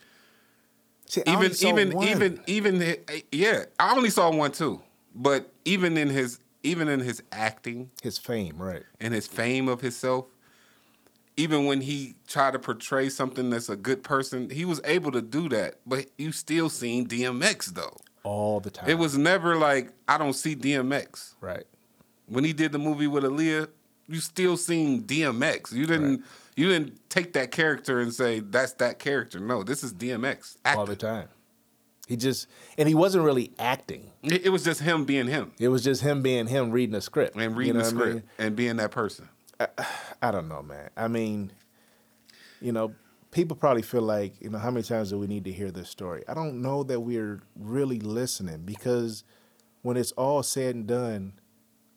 S3: See, I
S1: even even
S3: one.
S1: even even eh, yeah i only saw one too but even in his even in his acting
S3: his fame, right?
S1: and his fame of himself even when he tried to portray something that's a good person he was able to do that but you still seen dmx though
S3: All the time.
S1: it was never like i don't see dmx
S3: right.
S1: when he did the movie with Aaliyah, you still seen DMX. You didn't you didn't take that character and say that's that character. No, this is DMX.
S3: All the time. He just and he wasn't really acting.
S1: It, it was just him being him
S3: It was just him being him reading a script
S1: and
S3: You
S1: reading
S3: know
S1: the
S3: what I
S1: script
S3: mean?
S1: and being that person.
S3: I don't know, man. I mean, you know, people probably feel like, you know, how many times do we need to hear this story? I don't know that we're really listening because when it's all said and done,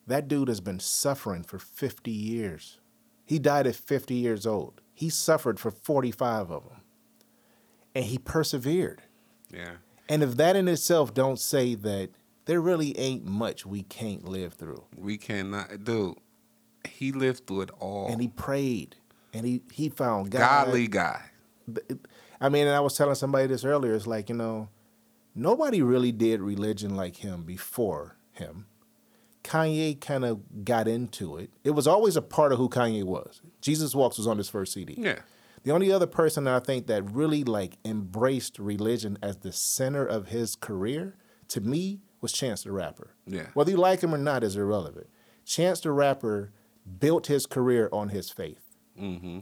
S3: that dude has been suffering for 50 years. He died at 50 years old. He suffered for 45 of them. And he persevered.
S1: Yeah.
S3: And if that in itself don't say that there really ain't much we can't live through.
S1: We cannot dude. He lived through it all.
S3: And he prayed. And he, he found God.
S1: godly guy.
S3: I mean, and I was telling somebody this earlier. It's like you know, nobody really did religion like him before him. Kanye kind of got into it. It was always a part of who Kanye was. Jesus Walks was on his first CD.
S1: Yeah.
S3: The only other person that I think that really like embraced religion as the center of his career, to me, was Chance the Rapper.
S1: Yeah.
S3: Whether you like him or not is irrelevant. Chance the Rapper built his career on his faith.
S1: Mm-hmm.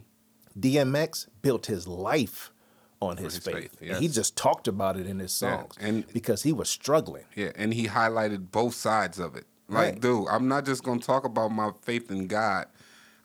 S3: DMX built his life on his,
S1: his
S3: faith.
S1: faith,
S3: And he just talked about it in his
S1: Yeah,
S3: songs
S1: and-
S3: because he was struggling.
S1: Yeah, and he highlighted both sides of it. Like,
S3: Right.
S1: dude, I'm not just gonna talk about my faith in God.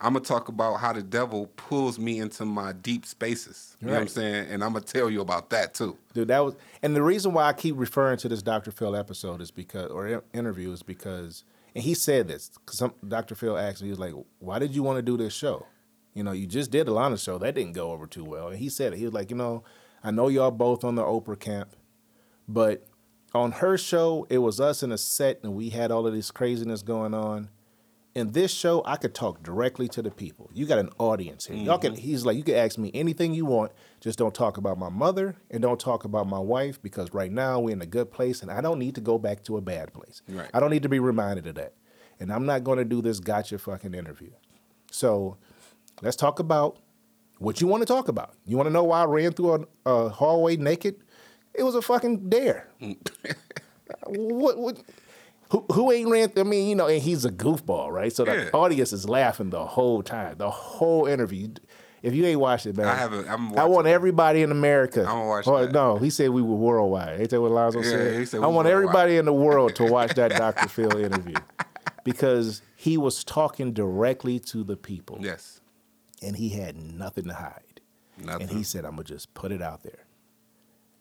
S1: I'm gonna talk about how the devil pulls me into my deep spaces. You know what I'm saying? And I'm gonna tell you about that too.
S3: Dude, that was, and the reason why I keep referring to this Dr. Phil episode is because, or interview is because, and he said this because Dr. Phil asked me, he was like, "Why did you want to do this show? You know, you just did Iyanla's show, that didn't go over too well." And he said it. He was like, "You know, I know y'all both on the Oprah camp, but on her show, it was us in a set, and we had all of this craziness going on." In this show, I could talk directly to the people. You got an audience here. Y'all can. Mm-hmm. He's like, you can ask me anything you want. Just don't talk about my mother and don't talk about my wife because right now we're in a good place and I don't need to go back to a bad place.
S1: Right.
S3: I don't need to be reminded of that. And I'm not going to do this gotcha fucking interview. So let's talk about what you want to talk about. You want to know why I ran through a, a hallway naked? It was a fucking dare. what? What? Who, who ain't ran? I mean, you know, and he's a goofball, right? So the
S1: Yeah.
S3: audience is laughing the whole time, the whole interview. If you ain't watched it, man,
S1: I haven't- I'm
S3: I want everybody in America.
S1: I'm gonna watch
S3: Oh,
S1: that.
S3: No, he said we were worldwide. Ain't that what Lonzo
S1: Yeah,
S3: said?
S1: he said
S3: I want
S1: worldwide.
S3: everybody in the world to watch that Dr. Phil interview because he was talking directly to the people
S1: Yes.
S3: and he had nothing to hide.
S1: Nothing.
S3: And he said, I'm going to just put it out there.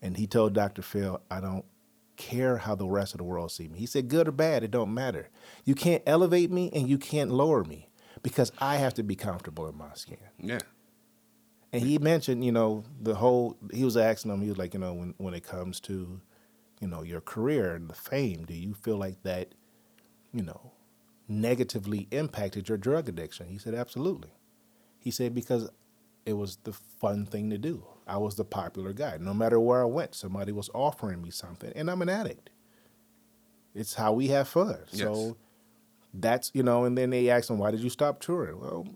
S3: And he told Dr. Phil, I don't care how the rest of the world see me. He said, good or bad, it don't matter. You can't elevate me and you can't lower me because I have to be comfortable in my skin.
S1: yeah.
S3: And he mentioned, you know, the whole, he was asking him, he was like, you know, when, when it comes to, you know, your career and the fame, do you feel like that, you know, negatively impacted your drug addiction? He said, absolutely. He said, because it was the fun thing to do. I was the popular guy. No matter where I went, somebody was offering me something, and I'm an addict. It's how we have fun.
S1: Yes.
S3: So that's, you know, and then they asked him, why did you stop touring? Well,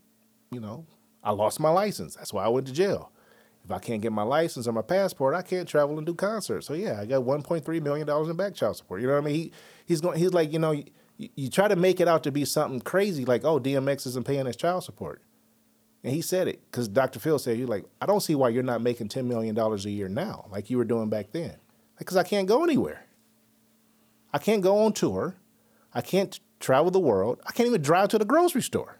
S3: you know, I lost my license. That's why I went to jail. If I can't get my license or my passport, I can't travel and do concerts. So yeah, I got 1.3 million dollars in back child support. You know what I mean? He he's going. He's like, you know, you, you try to make it out to be something crazy, like oh, DMX isn't paying his child support, and he said it because Dr. Phil said he's like, I don't see why you're not making 10 million dollars a year now, like you were doing back then, because I can't go anywhere. I can't go on tour. I can't travel the world. I can't even drive to the grocery store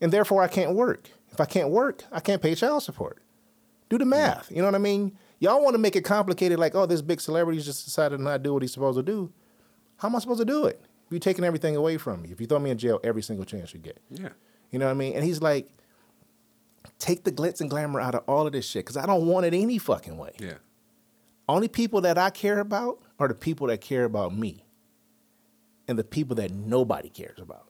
S3: and therefore I can't work. If I can't work, I can't pay child support. Do the math. You know what I mean? Y'all want to make it complicated, like, oh, this big celebrity just decided not to not do what he's supposed to do. How am I supposed to do it? If You're taking everything away from me. If you throw me in jail every single chance you get.
S1: Yeah.
S3: You know what I mean? And he's like, take the glitz and glamour out of all of this shit because I don't want it any fucking way.
S1: Yeah.
S3: Only people that I care about are the people that care about me and the people that nobody cares about.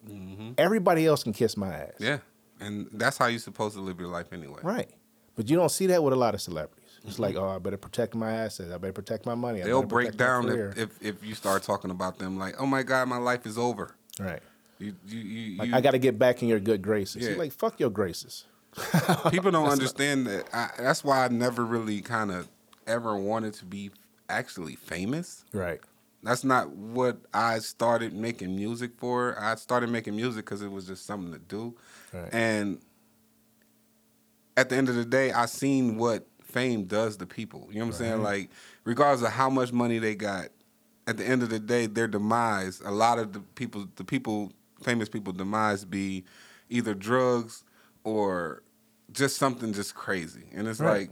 S3: Everybody else can kiss my ass.
S1: Mm-hmm. Yeah. And that's how you're supposed to live your life anyway.
S3: Right. But you don't see that with a lot of celebrities. It's like, oh, I better protect my assets. I better protect my money. I
S1: Mm-hmm. They'll
S3: better
S1: break down if, if if you start talking about them like, oh my God, my life is over.
S3: right.
S1: You you, you,
S3: Like, I got to get back in your good graces.
S1: Yeah.
S3: Like, fuck your graces.
S1: people don't understand that. I, that's why I never really kind of ever wanted to be actually famous.
S3: Right.
S1: That's not what I started making music for. I started making music because it was just something to do.
S3: Right.
S1: And at the end of the day, I seen what fame does to people. You know what I'm saying? Like, regardless of how much money they got, at the end of the day, their demise, a lot of the people, the people, famous people, demise be either drugs or just something just crazy. And it's
S3: Right.
S1: like,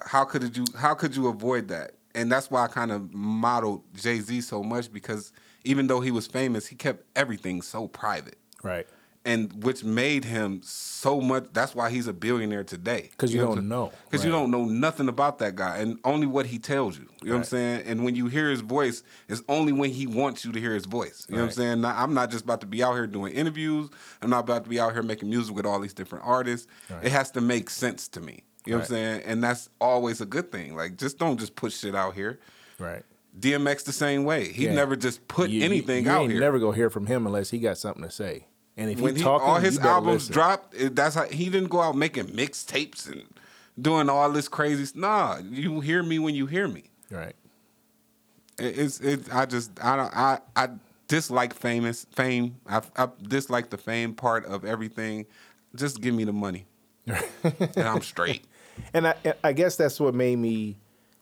S1: how could you how could you avoid that? And that's why I kind of modeled Jay Z so much because even though he was famous, he kept everything so private,
S3: Right.
S1: and which made him so much. That's why he's a billionaire today.
S3: 'Cause you don't know.
S1: Because you don't know nothing about that guy, and only what he tells you. You know what I'm saying? And when you hear his voice, it's only when he wants you to hear his voice. You know what I'm saying? Now, I'm not just about to be out here doing interviews. I'm not about to be out here making music with all these different artists.
S3: Right.
S1: It has to make sense to me. You know what I'm saying? And that's always a good thing. Like, just don't just put shit out here.
S3: Right.
S1: DMX the same way. He
S3: Yeah.
S1: never just put
S3: You- you-
S1: anything
S3: you
S1: out
S3: ain't
S1: here.
S3: never go hear from him unless he got something to say. And if
S1: when
S3: he
S1: he,
S3: talking,
S1: all his
S3: you
S1: albums
S3: listen.
S1: dropped, that's how he didn't go out making mixtapes and doing all this crazy. Nah, you hear me when you hear me.
S3: Right.
S1: It- It's it. I just I don't I I dislike famous fame. I, I dislike the fame part of everything. Just give me the money, and I'm straight.
S3: And I, I guess that's what made me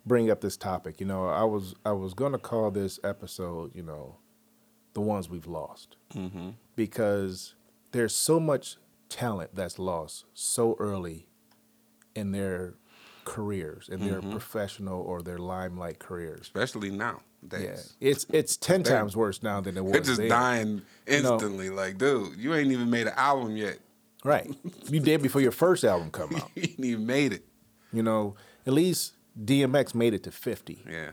S3: bring up this topic. You know, I was I was going to call this episode, you know, the ones we've lost, mm-hmm. because there's so much talent that's lost so early in their careers, in their professional or their limelight careers.
S1: Especially now.
S3: Yeah, it's it's ten times worse now than it was.
S1: They're just
S3: then.
S1: dying
S3: You know-
S1: instantly. Like, dude, you ain't even made an album yet.
S3: Right, you did before your first album come out.
S1: you made it.
S3: You know, at least DMX made it to fifty.
S1: Yeah,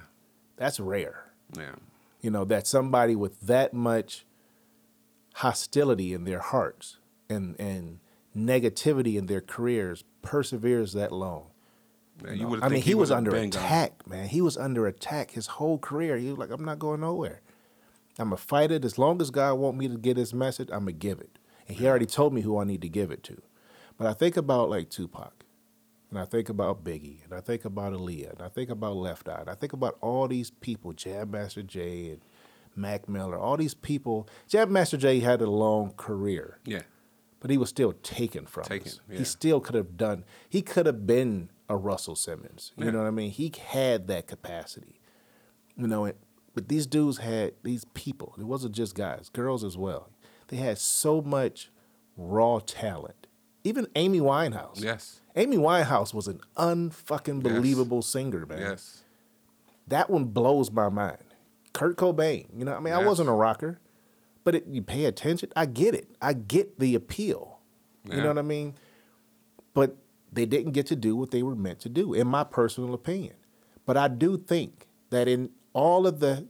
S3: That's rare.
S1: yeah.
S3: you know that somebody with that much hostility in their hearts and and negativity in their careers perseveres that long
S1: Yeah,
S3: you know? i mean he, was under attack man he was under attack his whole career he was like i'm not going nowhere i'm a fighter as long as god want me to get his message i'm gonna give it and he already told me who i need to give it to but i think about like tupac and I think about Biggie, and I think about Aaliyah, and I think about Left Eye, and I think about all these people, Jam Master Jay and Mac Miller, all these people. Jam Master Jay had a long career,
S1: Yeah,
S3: but he was still taken from
S1: Taken,
S3: us.
S1: yeah.
S3: He still could have done. He could have been a Russell Simmons. You
S1: Yeah.
S3: know what I mean? He had that capacity. You know, it, but these dudes had these people. It wasn't just guys, girls as well. They had so much raw talent. Even Amy Winehouse.
S1: yes,
S3: Amy Winehouse was an unfucking
S1: Yes.
S3: believable singer, man.
S1: yes.
S3: That one blows my mind. Kurt Cobain, you know, I mean, I wasn't a rocker, but it, you pay attention, I get it. I get the appeal. You know what I mean? But they didn't get to do what they were meant to do, in my personal opinion. But I do think that in all of the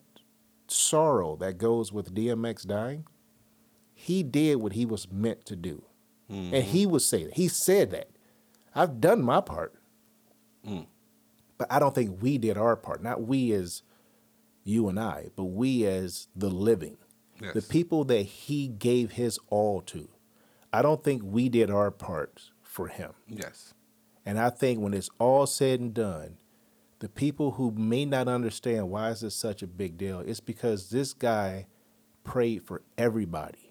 S3: sorrow that goes with DMX dying, he did what he was meant to do. And mm-hmm. he would say that. He said that. I've done my part. Mm. But I don't think we did our part. Not we as you and I, but we as the living. The people that he gave his all to. I don't think we did our part for him.
S1: Yes.
S3: And I think when it's all said and done, the people who may not understand why is this such a big deal, it's because this guy prayed for everybody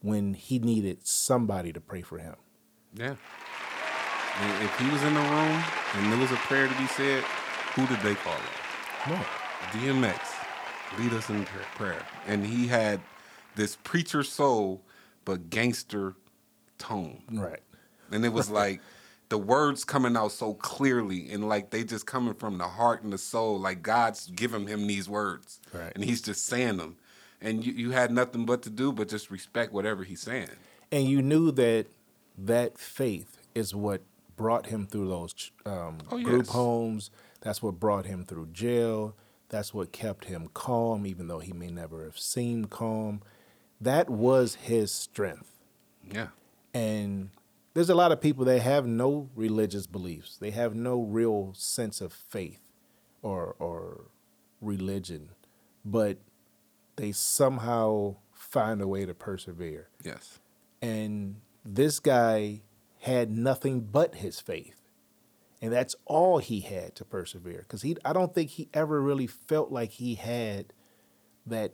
S3: when he needed somebody to pray for him.
S1: Yeah. And if he was in the room and there was a prayer to be said, who did they call it?
S3: No.
S1: DMX. Lead us in prayer. And he had this preacher soul, but gangster tone.
S3: Right.
S1: And it was like the words coming out so clearly and like they just coming from the heart and the soul. Like God's giving him these words,
S3: Right.
S1: and he's just saying them, and you you had nothing but to do but just respect whatever he's saying.
S3: and you knew that that faith is what brought him through those um,
S1: Oh,
S3: group
S1: yes.
S3: homes. That's what brought him through jail. That's what kept him calm, even though he may never have seemed calm. That was his strength.
S1: Yeah,
S3: And there's a lot of people that have no religious beliefs. They have no real sense of faith or or religion, but they somehow find a way to persevere.
S1: yes,
S3: And this guy had nothing but his faith. And that's all he had to persevere. Because he I don't think he ever really felt like he had that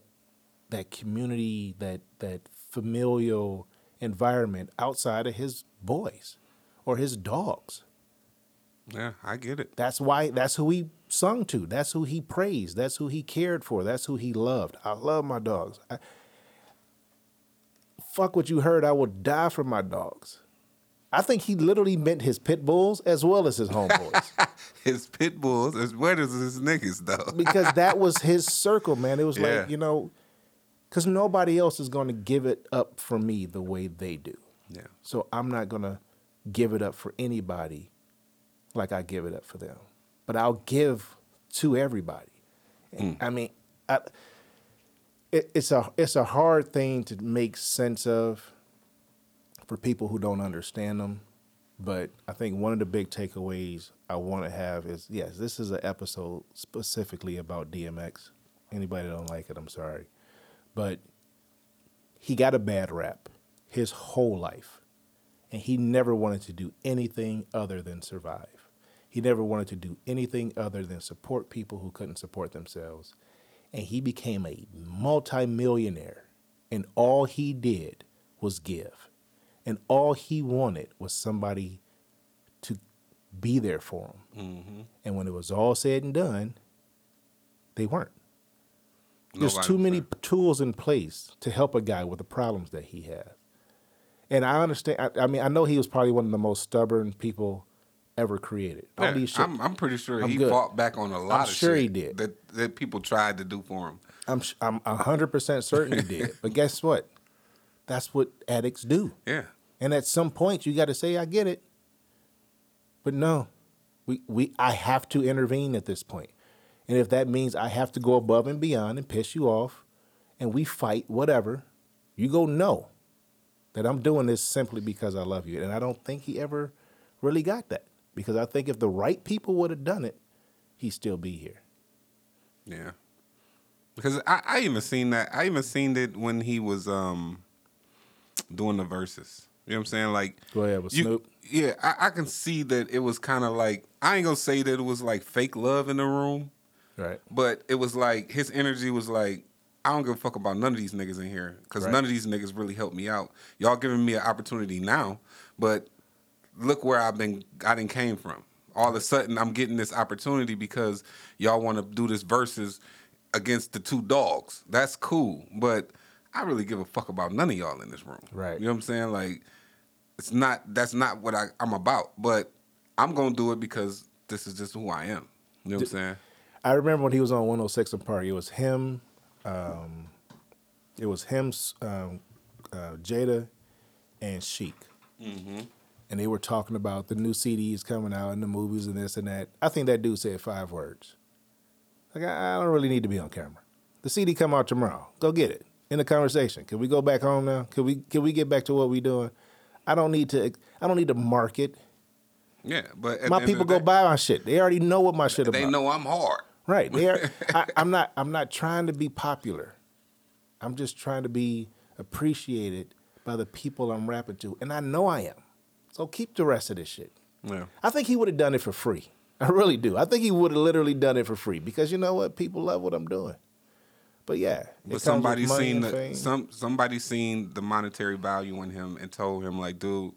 S3: that community, that that familial environment outside of his boys or his dogs.
S1: yeah. I get it.
S3: That's why that's who he sung to. That's who he praised. That's who he cared for. That's who he loved. I love my dogs. I, fuck what you heard. I will die for my dogs. I think he literally meant his pit bulls as well as his homeboys
S1: His pit bulls as well as his niggas though.
S3: because that was his circle, man. It was
S1: Yeah.
S3: like you know, because nobody else is going to give it up for me the way they do.
S1: yeah,
S3: So I'm not gonna give it up for anybody like I give it up for them. But I'll give to everybody. And, hmm. I mean, I, it, it's a it's a hard thing to make sense of for people who don't understand them. But I think one of the big takeaways I want to have is yes, this is an episode specifically about DMX. Anybody don't like it, I'm sorry. But he got a bad rap his whole life. And he never wanted to do anything other than survive. He never wanted to do anything other than support people who couldn't support themselves. And he became a multimillionaire. And all he did was give. And all he wanted was somebody to be there for him. Mm-hmm. And when it was all said and done, they weren't. There's
S1: Nobody
S3: too many
S1: there.
S3: tools in place to help a guy with the problems that he has. And I understand. I, I mean, I know he was probably one of the most stubborn people ever created. All
S1: Yeah,
S3: these shit.
S1: I'm, I'm pretty sure
S3: I'm
S1: he
S3: good.
S1: fought back on a lot of
S3: sure
S1: shit
S3: he did.
S1: that that people tried to do for him.
S3: I'm sh- I'm hundred percent certain he did. But guess what? That's what addicts do.
S1: Yeah,
S3: And at some point, you got to say, "I get it," but no, we we I have to intervene at this point, and if that means I have to go above and beyond and piss you off, and we fight, whatever, you go no, that I'm doing this simply because I love you, and I don't think he ever really got that because I think if the right people would have done it, he'd still be here.
S1: yeah. Because I, I even seen that. I even seen it when he was um doing the Verzuz. You know what I'm saying? Like
S3: Go ahead with
S1: you-
S3: Snoop.
S1: Yeah, I, I can see that it was kind of like I ain't gonna say that it was like fake love in the room,
S3: Right.
S1: but it was like his energy was like I don't give a fuck about none of these niggas in here because
S3: Right.
S1: none of these niggas really helped me out. Y'all giving me an opportunity now, but look where I've been. I didn't came from. All of a sudden, I'm getting this opportunity because y'all want to do this Verzuz against the two dogs. That's cool, but I really give a fuck about none of y'all in this room.
S3: Right.
S1: You know what I'm saying? Like, it's not. That's not what I, I'm about. But I'm gonna do it because this is just who I am. You know what I'm saying?
S3: I remember when he was on 106 & Park. It was him. Um, it was him, um, uh, Jada, and Sheek, and they were talking about the new CDs coming out and the movies and this and that. I think that dude said five words. Like I, I don't really need to be on camera. The CD come out tomorrow. Go get it. In the conversation. Can we go back home now? Can we can we get back to what we doing? I don't need to. I don't need to market.
S1: Yeah. But
S3: My people go
S1: day,
S3: buy my shit. They already know what my shit about.
S1: They know I'm hard.
S3: Right. They are, I, I'm not. I'm not trying to be popular. I'm just trying to be appreciated by the people I'm rapping to, and I know I am. So keep the rest of this shit.
S1: Yeah.
S3: I think he would have done it for free. I really do. I think he would have literally done it for free because you know what? People love what I'm doing. But yeah,
S1: But somebody seen the
S3: fame.
S1: some somebody seen the monetary value in him and told him like, dude,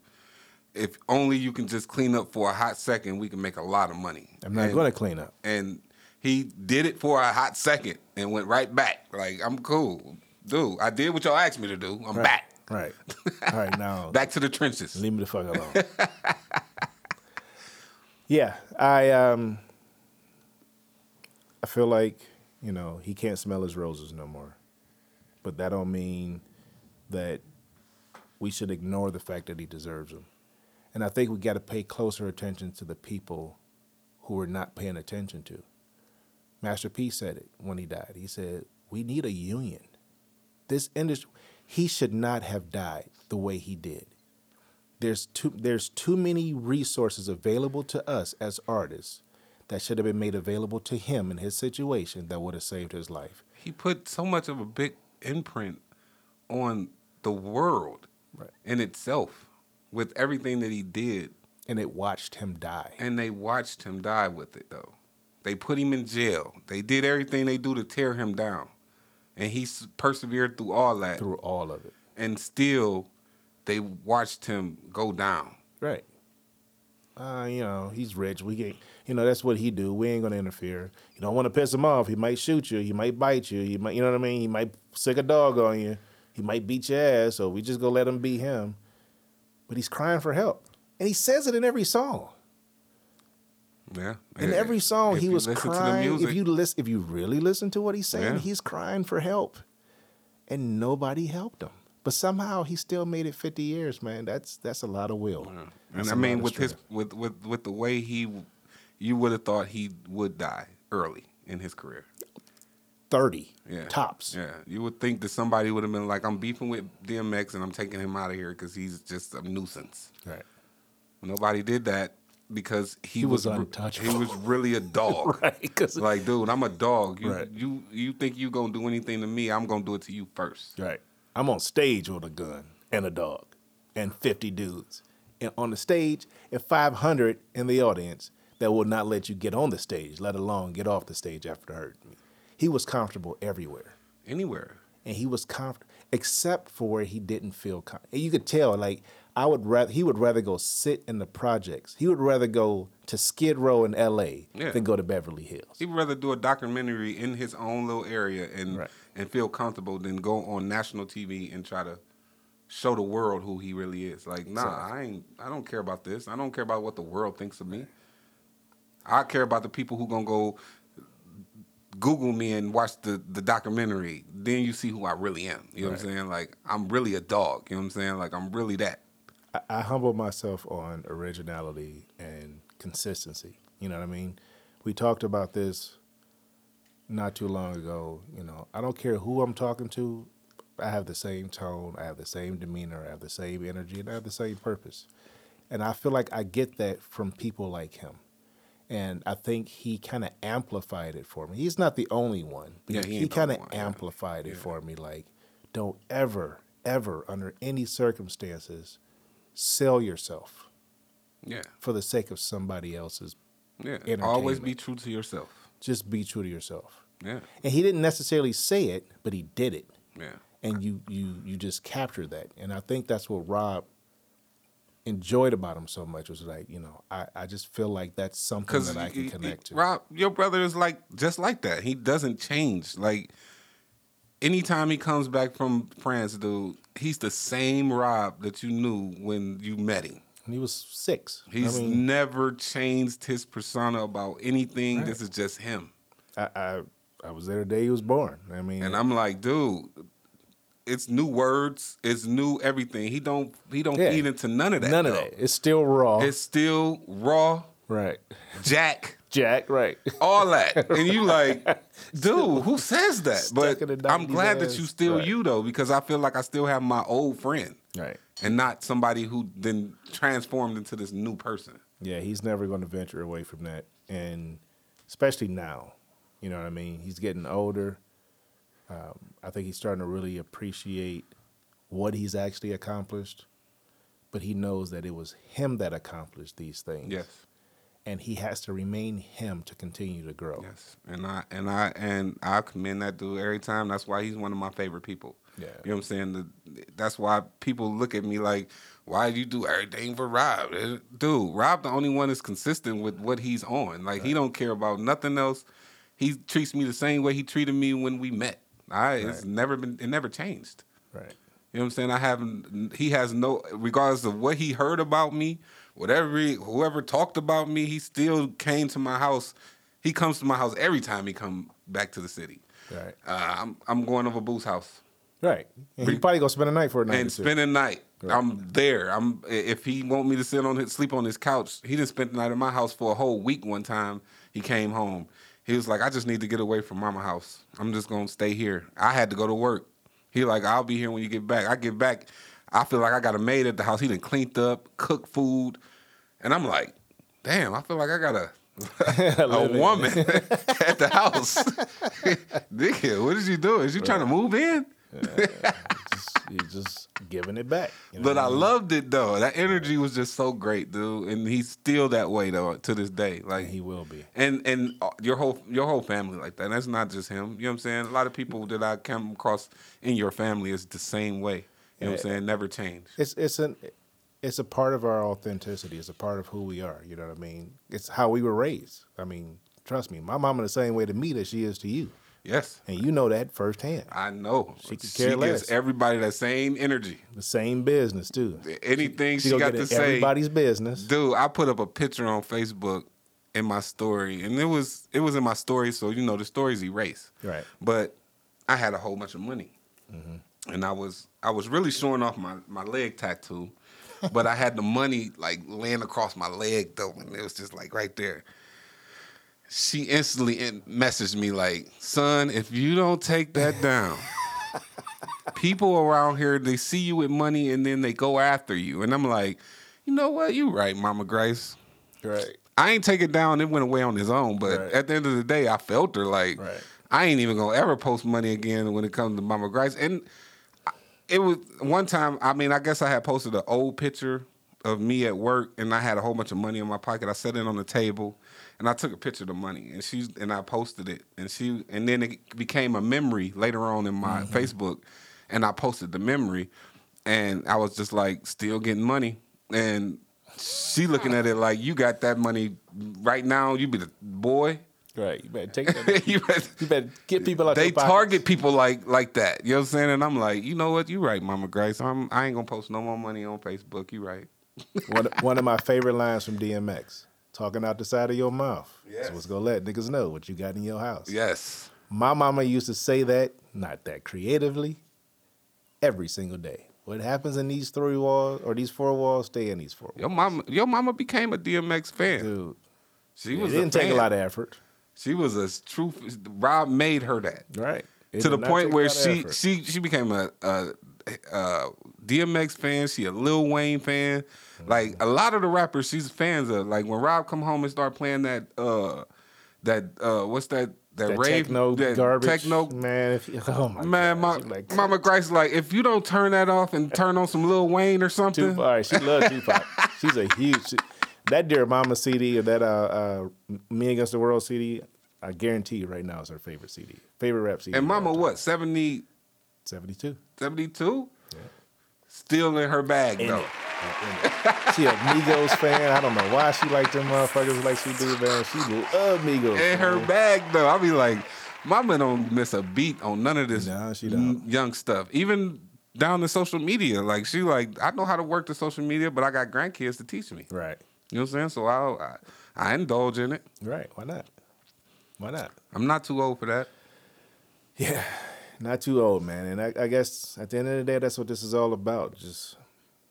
S1: if only you can just clean up for a hot second, we can make a lot of money.
S3: I'm not
S1: And-
S3: going to clean up.
S1: And he did it for a hot second and went right back. Like I'm cool, dude. I did what y'all asked me to do. I'm
S3: Right.
S1: back,
S3: Right. All right. Now
S1: back to the trenches.
S3: leave me the fuck alone. Yeah, I um, I feel like you know he can't smell his roses no more, but that don't mean that we should ignore the fact that he deserves them. And I think we got to pay closer attention to the people who we're not paying attention to. Master P said it when he died. He said, "We need a union. This industry, he should not have died the way he did. There's too there's too many resources available to us as artists that should have been made available to him in his situation that would have saved his life.
S1: He put so much of a big imprint on the world
S3: Right.
S1: in itself with everything that he did,
S3: And it watched him die.
S1: and they watched him die with it though. They put him in jail. They did everything they do to tear him down, and he persevered through all that.
S3: through all of it.
S1: and still they watched him go down.
S3: Right. Uh, you know, he's rich. We can you know, that's what he do. We ain't gonna interfere. You don't want to piss him off. He might shoot you. He might bite you. He might you know what I mean? He might sick a dog on you. He might beat your ass, so we just gonna let him beat him. But he's crying for help. And he says it in every song.
S1: Yeah.
S3: In every song,
S1: If
S3: he was
S1: listen to the
S3: crying.
S1: music-
S3: If you listen, if you really listen to what he's saying,
S1: Yeah.
S3: he's crying for help, and nobody helped him. But somehow he still made it fifty years, man. That's that's a lot of will.
S1: and
S3: That's
S1: I mean, with his with with with the way he, you would have thought he would die early in his career.
S3: thirty
S1: Yeah,
S3: tops.
S1: Yeah, you would think that somebody would have been like, "I'm beefing with DMX and I'm taking him out of here because he's just a nuisance."
S3: Right.
S1: Nobody did that because he,
S3: He was
S1: re-
S3: untouchable.
S1: He was really a dog.
S3: Right. Because
S1: Like, dude, I'm a dog. You,
S3: Right.
S1: you you think you gonna do anything to me? I'm gonna do it to you first.
S3: Right. I'm on stage with a gun and a dog and 50 dudes. And on the stage and 500 in the audience that will not let you get on the stage, let alone get off the stage after hurting me. He was comfortable everywhere.
S1: Anywhere.
S3: And he was comfortable except for where he didn't feel com- And you could tell like I would rather he would rather go sit in the projects. He would rather go to Skid Row in LA
S1: Yeah.
S3: than go to Beverly Hills.
S1: He'd rather do a documentary in his own little area and
S3: Right.
S1: and feel comfortable than go on national TV and try to show the world who he really is. Like, nah,
S3: Exactly.
S1: I ain't. I don't care about this. I don't care about what the world thinks of me. I care about the people who gonna go Google me and watch the the documentary. Then you see who I really am. You know what I'm saying? Like, I'm really a dog. You know what I'm saying? Like, I'm really that.
S3: I, I humble myself on originality and consistency. You know what I mean? We talked about this not too long ago. You know, I don't care who I'm talking to. I have the same tone. I have the same demeanor. I have the same energy, and I have the same purpose. And I feel like I get that from people like him. And I think he kind of amplified it for me. He's not the only one, but
S1: Yeah,
S3: he,
S1: he
S3: he
S1: ain't the
S3: kind of
S1: one, yeah.
S3: amplified it
S1: Yeah.
S3: for me. Like, don't ever, ever, under any circumstances, sell yourself
S1: Yeah,
S3: for the sake of somebody else's.
S1: yeah. Always be true to yourself.
S3: Just be true to yourself.
S1: Yeah,
S3: And he didn't necessarily say it, but he did it,
S1: yeah.
S3: and you you you just capture that. And I think that's what Rob enjoyed about him so much was like, you know, I, I just feel like that's something that I can connect to.
S1: Rob, your brother is like just like that. He doesn't change. Like anytime he comes back from France, dude, he's the same Rob that you knew when you met him.
S3: And he was six.
S1: He's
S3: I mean,
S1: never changed his persona about anything.
S3: Right.
S1: This is just him.
S3: I, I I was there the day he was born. I mean,
S1: And I'm like, dude, it's new words, it's new everything. He don't he don't
S3: Yeah.
S1: feed into none of that.
S3: none of that. It's still raw.
S1: It's still raw,
S3: right.
S1: Jack.
S3: Jack, right.
S1: all that. And you like, dude, who says that? But I'm
S3: 90s
S1: glad that you still
S3: Right.
S1: you though, because I feel like I still have my old friend
S3: right.
S1: and not somebody who then transformed into this new person.
S3: Yeah, he's never going to venture away from that, and especially now, you know what I mean. He's getting older. Um, I think he's starting to really appreciate what he's actually accomplished, but he knows that it was him that accomplished these things.
S1: Yes.
S3: And he has to remain him to continue to grow.
S1: Yes. And I and I and I commend that dude every time. That's why he's one of my favorite people.
S3: Yeah.
S1: You know what I'm saying? The, that's why people look at me like, why do you do everything for Rob? Eh, Dude, Rob the only one is consistent with what he's on. Like he don't care about nothing else. He treats me the same way he treated me when we met. I it's
S3: Right.
S1: never been it never changed.
S3: Right.
S1: You know what I'm saying? I haven't he has no regardless of what he heard about me, Whatever he, whoever talked about me, he still came to my house. He comes to my house every time he come back to the city.
S3: Right.
S1: Uh, I'm I'm going over Boo's house
S3: Right. And he probably gonna spend a night for a night.
S1: and spend a night. I'm there. I'm if he want me to sit on his sleep on his couch, he didn't spend the night at my house for a whole week. One time he came home, he was like, "I just need to get away from mama house. I'm just gonna stay here." I had to go to work. He like, "I'll be here when you get back." I get back, I feel like I got a maid at the house. He done cleaned up, cooked food, and I'm like, "Damn, I feel like I got a." a woman at the house. Nigga, what is you doing? Is you trying to move in?
S3: just, he's just giving it back. you know
S1: But I
S3: mean?
S1: loved it though. That energy was just so great, dude. And he's still that way though to this day. Like
S3: he will be.
S1: and and uh, your whole your whole family like that. And that's not just him. You know what I'm saying? A lot of people that I come across in your family is the same way. You know what I'm saying? Never change.
S3: It's it's an it's a part of our authenticity. It's a part of who we are. You know what I mean? It's how we were raised. I mean, trust me, my mama the same way to me that she is to you,
S1: Yes.
S3: and you know that firsthand.
S1: I know.
S3: She could care
S1: gives
S3: less.
S1: everybody that same energy.
S3: The same business too.
S1: Anything she,
S3: She,
S1: got
S3: gonna get
S1: to say.
S3: everybody's business.
S1: Dude, I put up a picture on Facebook in my story, and it was it was in my story, so you know the story's erased.
S3: Right.
S1: But I had a whole bunch of money, mm-hmm. and I was I was really showing off my my leg tattoo, but I had the money like laying across my leg though, and it was just like right there. She instantly messaged me like, "Son, if you don't take that down." People around here, they see you with money and then they go after you. And I'm like, you know what? You right, Mama Grace.
S3: Right.
S1: I ain't take it down. It went away on its own. But
S3: Right.
S1: at the end of the day, I felt her like
S3: Right.
S1: I ain't even gonna ever post money again when it comes to Mama Grace. And it was one time. I mean, I guess I had posted an old picture of me at work, and I had a whole bunch of money in my pocket. I set it on the table, and I took a picture of the money, and she and I posted it, and she and then it became a memory later on in my mm-hmm. Facebook, and I posted the memory, and I was just like still getting money, and she looking at it like you got that money right now. You be the boy.
S3: Right. You better take that.
S1: you better,
S3: you better get people out
S1: they target people like like that. You know what I'm saying? And I'm like, you know what? You're right, Mama Grace. I'm I ain't gonna post no more money on Facebook. You right.
S3: one, one of my favorite lines from DMX. Talking out the side of your mouth.
S1: Yes.
S3: Is what's gonna let niggas know what you got in your house.
S1: Yes.
S3: My mama used to say that, not that creatively, every single day. What happens in these three walls or these four walls, stay in these four walls.
S1: Your mama your mama became a DMX fan.
S3: Dude,
S1: She
S3: it
S1: was
S3: didn't take a lot of effort.
S1: She was a true Rob made her that.
S3: Right. It
S1: to the point where she
S3: effort.
S1: she she became a, a, a DMX fan. She a Lil Wayne fan. Like a lot of the rappers, she's fans of. Like when Rob come home and start playing that uh that uh what's that that,
S3: that
S1: rave
S3: techno
S1: that
S3: garbage.
S1: techno
S3: man. If you, oh my
S1: man.
S3: God.
S1: Ma-
S3: like,
S1: Mama Grace like if you don't turn that off and turn on some Lil Wayne or something.
S3: Tupac. She loves Tupac. She's a huge. she- that Dear Mama CD or that uh, uh, Me Against the World CD, I guarantee you right now is her favorite CD, favorite rap CD.
S1: And Mama what 70,
S3: Seventy two.
S1: 72? Still in her bag though.
S3: She a Migos fan. I don't know why she like them motherfuckers like she do, man. She love Migos.
S1: in her bag though. I'll be like, Mama don't miss a beat on none of this
S3: Nah,
S1: young stuff. Even down to social media. Like she like, I know how to work the social media, but I got grandkids to teach me.
S3: Right,
S1: You know what I'm saying? So I I, I indulge in it.
S3: right. Why not? Why not?
S1: I'm not too old for that.
S3: Yeah, not too old, man. And I, I guess at the end of the day, that's what this is all about. Just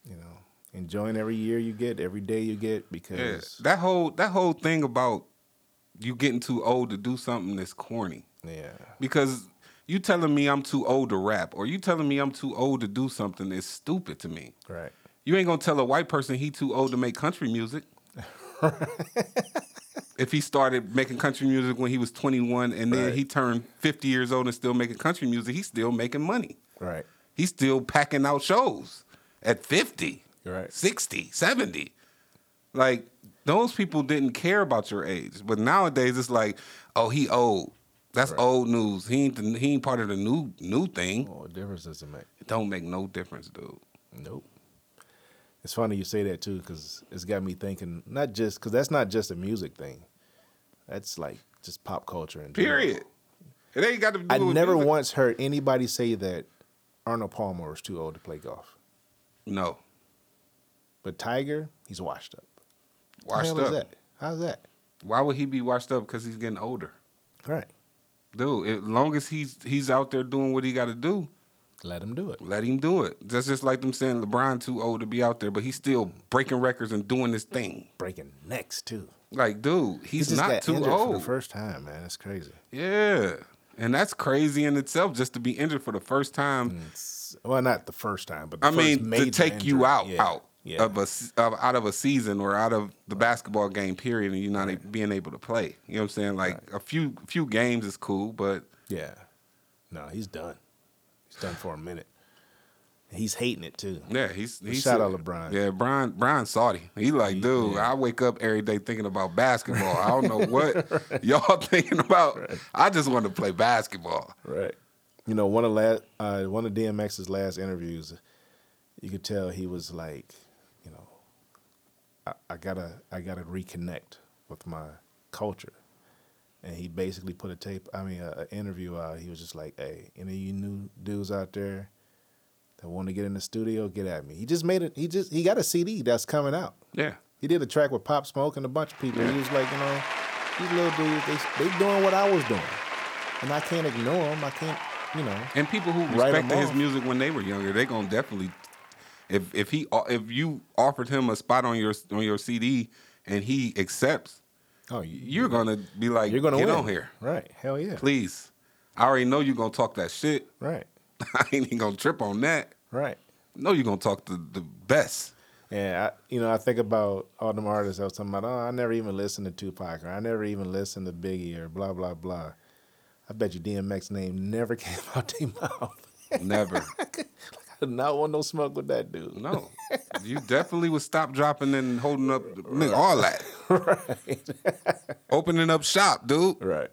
S3: you know, enjoying every year you get, every day you get,
S1: Yeah.
S3: because
S1: That whole that whole thing about you getting too old to do something that's corny.
S3: yeah,
S1: Because you telling me I'm too old to rap, or you telling me I'm too old to do something is stupid to me.
S3: right.
S1: You ain't gonna tell a white person he too old to make country music. if he started making country music when he was 21 and then
S3: Right.
S1: he turned 50 years old and still making country music, he's still making money.
S3: Right.
S1: He's still packing out shows at 50,
S3: right.
S1: 60, 70. Like those people didn't care about your age. But nowadays it's like, oh, he old. That's
S3: Right.
S1: old news. He ain't the, he ain't part of the new new thing.
S3: Oh, well, what difference does it make?
S1: It don't make no difference, dude.
S3: Nope. It's funny you say that too, because it's got me thinking. Not just because that's not just a music thing. That's like just pop culture and
S1: Period. It ain't got to do
S3: I never
S1: music.
S3: once heard anybody say that Arnold Palmer was too old to play golf.
S1: No.
S3: But Tiger, he's washed up.
S1: Washed
S3: is
S1: up.
S3: that? How's that?
S1: Why would he be washed up? Because he's getting older,
S3: Right.
S1: dude. As long as he's he's out there doing what he got to do,
S3: Let him do it.
S1: let him do it. That's just like them saying LeBron too old to be out there, but he's still breaking records and doing this thing.
S3: Breaking necks too.
S1: Like, dude,
S3: He
S1: he's
S3: just
S1: not
S3: got
S1: too
S3: injured for the
S1: old.
S3: first time, man. That's crazy.
S1: Yeah, and that's crazy in itself, just to be injured for the first time.
S3: It's- well, not the first time, but the
S1: I
S3: first
S1: mean, to
S3: major
S1: take you out
S3: Yeah.
S1: out
S3: Yeah.
S1: of a of, out of a season or out of the basketball game period, and you're not a- being able to play. You know what I'm saying? Like a few few games is cool, but
S3: yeah. No, he's done. Done for a minute. He's hating it too.
S1: yeah, he's he's
S3: shout out LeBron.
S1: Yeah, Brian Brian Saudi. He like, dude, I wake up every day thinking about basketball. I don't know what y'all thinking about. I just want to play basketball.
S3: Right. You know, one of last uh, one of DMX's last interviews, you could tell he was like, you know, I, I gotta I gotta reconnect with my culture, and he basically put a tape. I mean, an interview out. He was just like, "Hey, any of you new dudes out there that want to get in the studio, get at me." He just made it. He just he got a CD that's coming out.
S1: Yeah.
S3: He did a track with Pop Smoke and a bunch of people. He was like, you know, these little dudes, they they doing what I was doing, and I can't ignore them. I can't, you know.
S1: And people who respected his
S3: off.
S1: music when they were younger, they gonna definitely. If if he if you offered him a spot on your on your CD and he accepts,
S3: Oh, you,
S1: you're gonna be like,
S3: you're gonna
S1: get
S3: win.
S1: on here,
S3: right? Hell yeah,
S1: please. I already know you're gonna talk that shit.
S3: right,
S1: I ain't even gonna trip on that.
S3: right.
S1: No, you're gonna talk the the best.
S3: Yeah, I, you know, I think about all them artists I was talking about. Oh, I never even listened to Tupac, or I never even listened to Biggie, or blah blah blah. I bet you DMX name never came out their mouth.
S1: Never.
S3: I did not want no smoke with that dude.
S1: No, you definitely would stop dropping and holding up nigga, all that.
S3: right,
S1: Opening up shop, dude.
S3: right.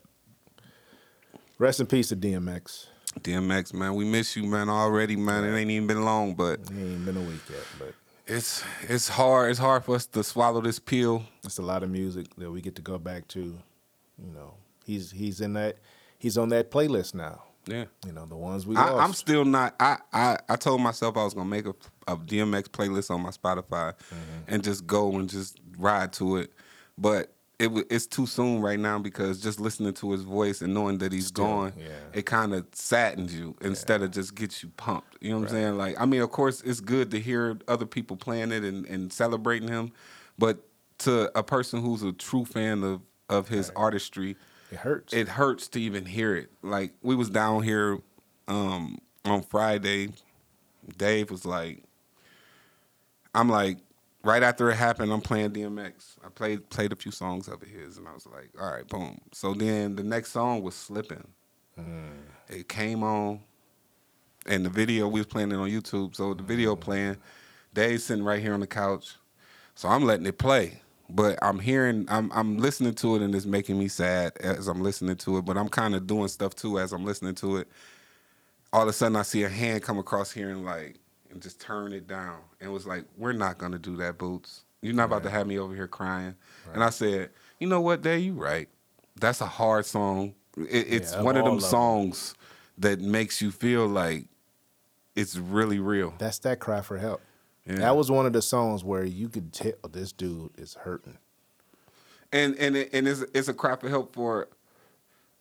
S3: Rest in peace to DMX.
S1: DMX, man, we miss you, man, already, man. It ain't even been long, but
S3: It ain't been a week yet, but
S1: it's it's hard. It's hard for us to swallow this pill.
S3: it's a lot of music that we get to go back to. You know, he's he's in that he's on that playlist now.
S1: Yeah.
S3: You know, the ones we
S1: I,
S3: lost.
S1: I'm still not. I, I I told myself I was gonna make a, a DMX playlist on my Spotify, mm-hmm. and just go and just ride to it. But it wa- it's too soon right now because just listening to his voice and knowing that he's
S3: Still,
S1: gone,
S3: yeah.
S1: it kind of saddens you instead of just gets you pumped. You know what I'm saying? Like, I mean, of course, it's good to hear other people playing it and, and celebrating him, but to a person who's a true fan of of his artistry,
S3: it hurts.
S1: it hurts to even hear it. Like we was down here um, on Friday. Dave was like, I'm like, right after it happened, I'm playing DMX. I played played a few songs of his, and I was like, all right, boom. So then the next song was Slipping. It came on, and the video we was playing it on YouTube. So the video playing, Dave's sitting right here on the couch. So I'm letting it play. But I'm hearing, I'm I'm listening to it and it's making me sad as I'm listening to it. But I'm kind of doing stuff too as I'm listening to it. All of a sudden I see a hand come across here and like and just turn it down. And it was like, we're not gonna do that, Boots. You're not about to have me over here crying. And I said, you know what, Dave, you right. That's a hard song. It, it's
S3: of
S1: one of them
S3: of
S1: songs that makes you feel like it's really real.
S3: That's that cry for help.
S1: Yeah.
S3: That was one of the songs where you could tell this dude is hurting.
S1: and and it, and it's it's a cry for help for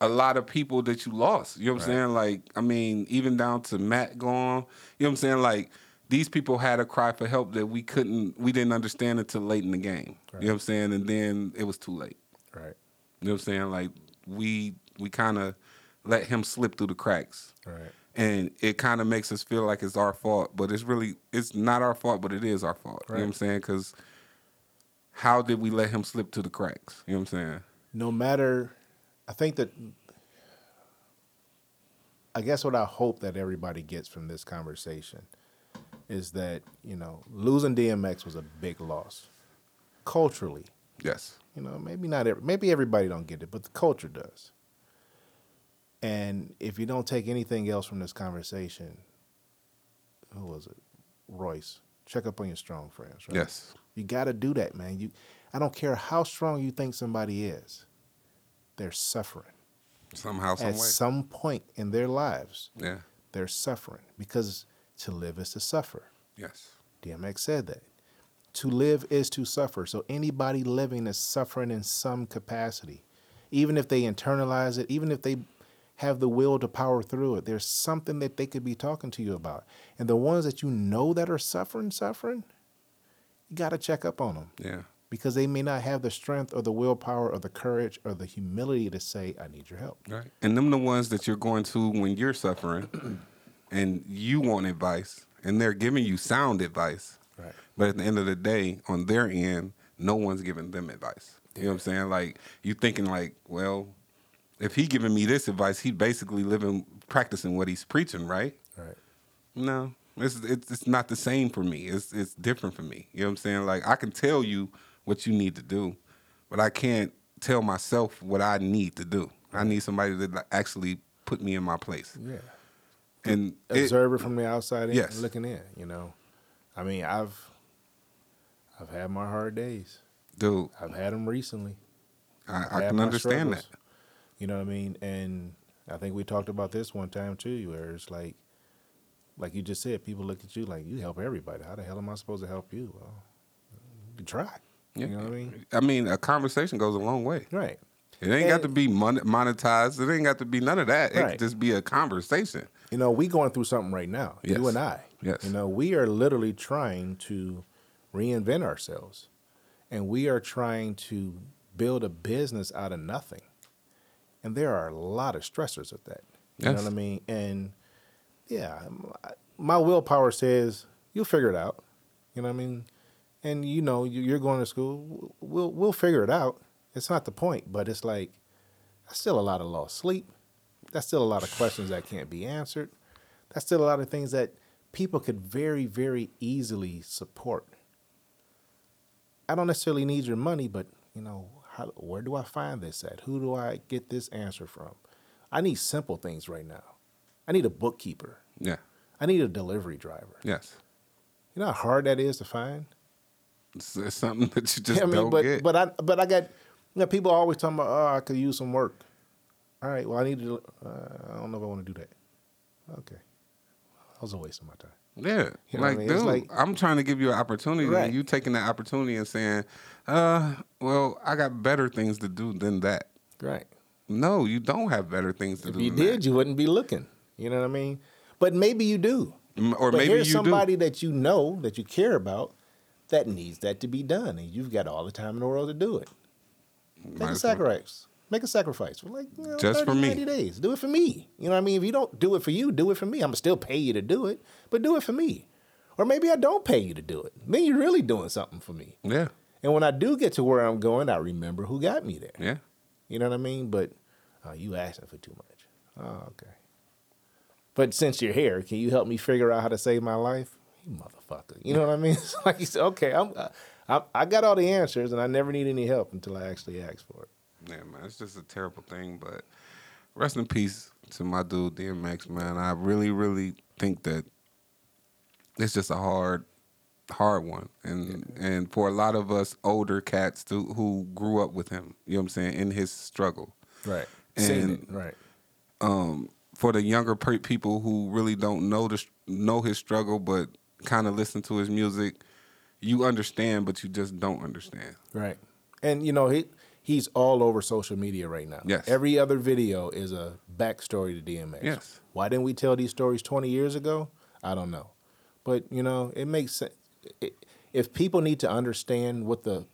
S1: a lot of people that you lost. You know what I'm saying? Like, I mean, even down to Matt gone. You know what I'm saying? Like, these people had a cry for help that we couldn't, we didn't understand until late in the game. You know what I'm saying? And then it was too late.
S3: Right.
S1: You know what I'm saying? Like, we we kind of let him slip through the cracks.
S3: Right.
S1: And it kind of makes us feel like it's our fault, but it's really it's not our fault, but it is our fault. You know what I'm saying? Because how did we let him slip through the cracks? You know what I'm saying?
S3: No matter, I think that, I guess what I hope that everybody gets from this conversation is that, you know, losing DMX was a big loss. Culturally,
S1: Yes.
S3: you know, maybe not, every, maybe everybody don't get it, but the culture does. And if you don't take anything else from this conversation, who was it? Royce. Check up on your strong friends, right?
S1: Yes.
S3: You got to do that, man. You, I don't care how strong you think somebody is. They're suffering
S1: Somehow, some
S3: at
S1: way.
S3: some point in their lives.
S1: yeah.
S3: They're suffering because to live is to suffer.
S1: Yes.
S3: DMX said that. to live is to suffer. So anybody living is suffering in some capacity. Even if they internalize it, even if they have the will to power through it, there's something that they could be talking to you about. And the ones that you know that are suffering, suffering, you got to check up on them
S1: Yeah.
S3: because they may not have the strength or the willpower or the courage or the humility to say, I need your help.
S1: Right. And them the ones that you're going to when you're suffering and you want advice and they're giving you sound advice.
S3: Right.
S1: But at the end of the day, on their end, no one's giving them advice. You know what I'm saying? Like you thinking like, well, if he giving me this advice, he basically living practicing what he's preaching, right?
S3: Right.
S1: No, it's, it's it's not the same for me. It's it's different for me. You know what I'm saying? Like I can tell you what you need to do, but I can't tell myself what I need to do. I need somebody to like, actually put me in my place.
S3: Yeah.
S1: And it,
S3: Observe it from the outside in,
S1: Yes.
S3: looking in, you know. I mean, I've I've had my hard days.
S1: dude,
S3: I've had them recently.
S1: I, I can understand that.
S3: You know what I mean? And I think we talked about this one time too, where it's like, like you just said, people look at you like you help everybody. How the hell am I supposed to help you? Well, you try. You know what I mean?
S1: I mean, a conversation goes a long way.
S3: Right.
S1: It ain't got to be mon- monetized. It ain't got to be none of that. It
S3: Right.
S1: could just be a conversation.
S3: You know, we going through something right now. You and I.
S1: Yes.
S3: You know, we are literally trying to reinvent ourselves, and we are trying to build a business out of nothing. And there are a lot of stressors with that. You
S1: Yes.
S3: know what I mean? And yeah, my willpower says you'll figure it out. You know what I mean? And you know, you- you're going to school. We'll we'll figure it out. It's not the point, but it's like that's still a lot of lost sleep. That's still a lot of questions that can't be answered. That's still a lot of things that people could very, very easily support. I don't necessarily need your money, but you know, how, where do I find this at? Who do I get this answer from? I need simple things right now. I need a bookkeeper.
S1: Yeah.
S3: I need a delivery driver.
S1: Yes.
S3: You know how hard that is to find.
S1: It's, it's something that you just
S3: I mean,
S1: don't
S3: but
S1: get.
S3: but I but I got you know, people always talking about oh I could use some work. All right, well I need to. Uh, I don't know if I want to do that. Okay, that was a waste of my time.
S1: Yeah,
S3: You know what I
S1: like,
S3: mean?
S1: Dude,
S3: like-
S1: I'm trying to give you an opportunity,
S3: Right.
S1: and you taking that opportunity and saying, "Uh, well, I got better things to do than that."
S3: Right.
S1: No, you don't have better things to
S3: If
S1: do.
S3: If
S1: you
S3: did, you wouldn't be looking. You know what I mean? But maybe you do.
S1: Or
S3: but
S1: maybe
S3: here's somebody that you know that you care about that needs that to be done, and you've got all the time in the world to do it.
S1: do.
S3: Make
S1: Might
S3: a sacrifice. Make a sacrifice for like you know,
S1: Just
S3: 30,
S1: for me.
S3: 90 days. Do it for me. You know what I mean? If you don't do it for you, do it for me. I'm gonna still pay you to do it, but do it for me. Or maybe I don't pay you to do it. Then you're really doing something for me.
S1: Yeah,
S3: And when I do get to where I'm going, I remember who got me there.
S1: yeah.
S3: You know what I mean? But uh, you asking for too much. Oh, okay. But since you're here, can you help me figure out how to save my life? You motherfucker. You know what I mean? It's like you said, okay, I'm, I, I got all the answers, and I never need any help until I actually ask for it.
S1: Yeah, man, it's just a terrible thing. But rest in peace to my dude DMX, man. I really, really think that it's just a hard, hard one, and and for a lot of us older cats to, who grew up with him, you know what I'm saying, in his struggle.
S3: Right.
S1: And-
S3: Right.
S1: um, for the younger pe- people who really don't know the know his struggle, but kind of listen to his music, you understand, but you just don't understand.
S3: Right. And you know, he he's all over social media right now.
S1: Yes.
S3: Every other video is a backstory to DMX.
S1: Yes.
S3: Why didn't we tell these stories 20 years ago? I don't know. But, you know, it makes sense. It, if people need to understand what the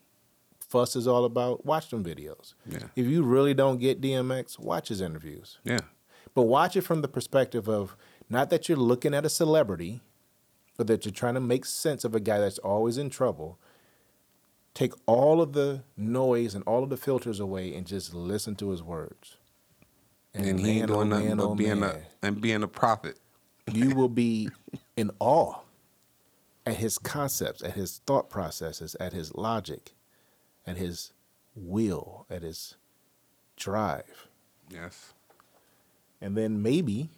S3: fuss is all about, watch them videos.
S1: Yeah.
S3: If you really don't get DMX, watch his interviews.
S1: Yeah,
S3: But watch it from the perspective of not that you're looking at a celebrity, but that you're trying to make sense of a guy that's always in trouble. Take all of the noise and all of the filters away and just listen to his words.
S1: and, he ain't
S3: man, oh
S1: doing
S3: oh
S1: nothing
S3: man,
S1: but
S3: oh
S1: being
S3: man,
S1: a and being a prophet.
S3: you will be in awe at his concepts, at his thought processes, at his logic, at his will, at his drive.
S1: Yes,
S3: and then maybe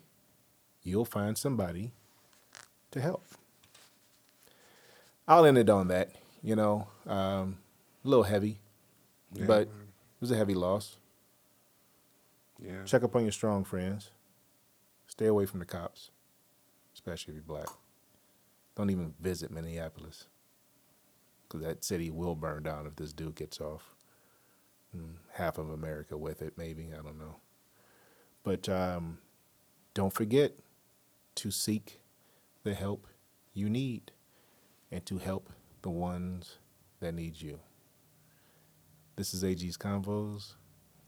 S3: you'll find somebody to help. I'll end it on that. You know, um, a little heavy,
S1: Yeah.
S3: but it was a heavy loss.
S1: yeah,
S3: Check up on your strong friends. Stay away from the cops, especially if you're black. Don't even visit Minneapolis because that city will burn down if this dude gets off. Mm, half of America with it, maybe I don't know. But um, don't forget to seek the help you need and to help the ones that need you. This is AG's Convos,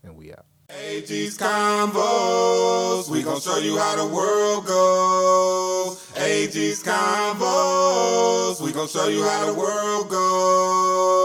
S3: and we out.
S1: AG's Convos, we gon' show you how the world goes. AG's Convos, we gon' show you how the world goes.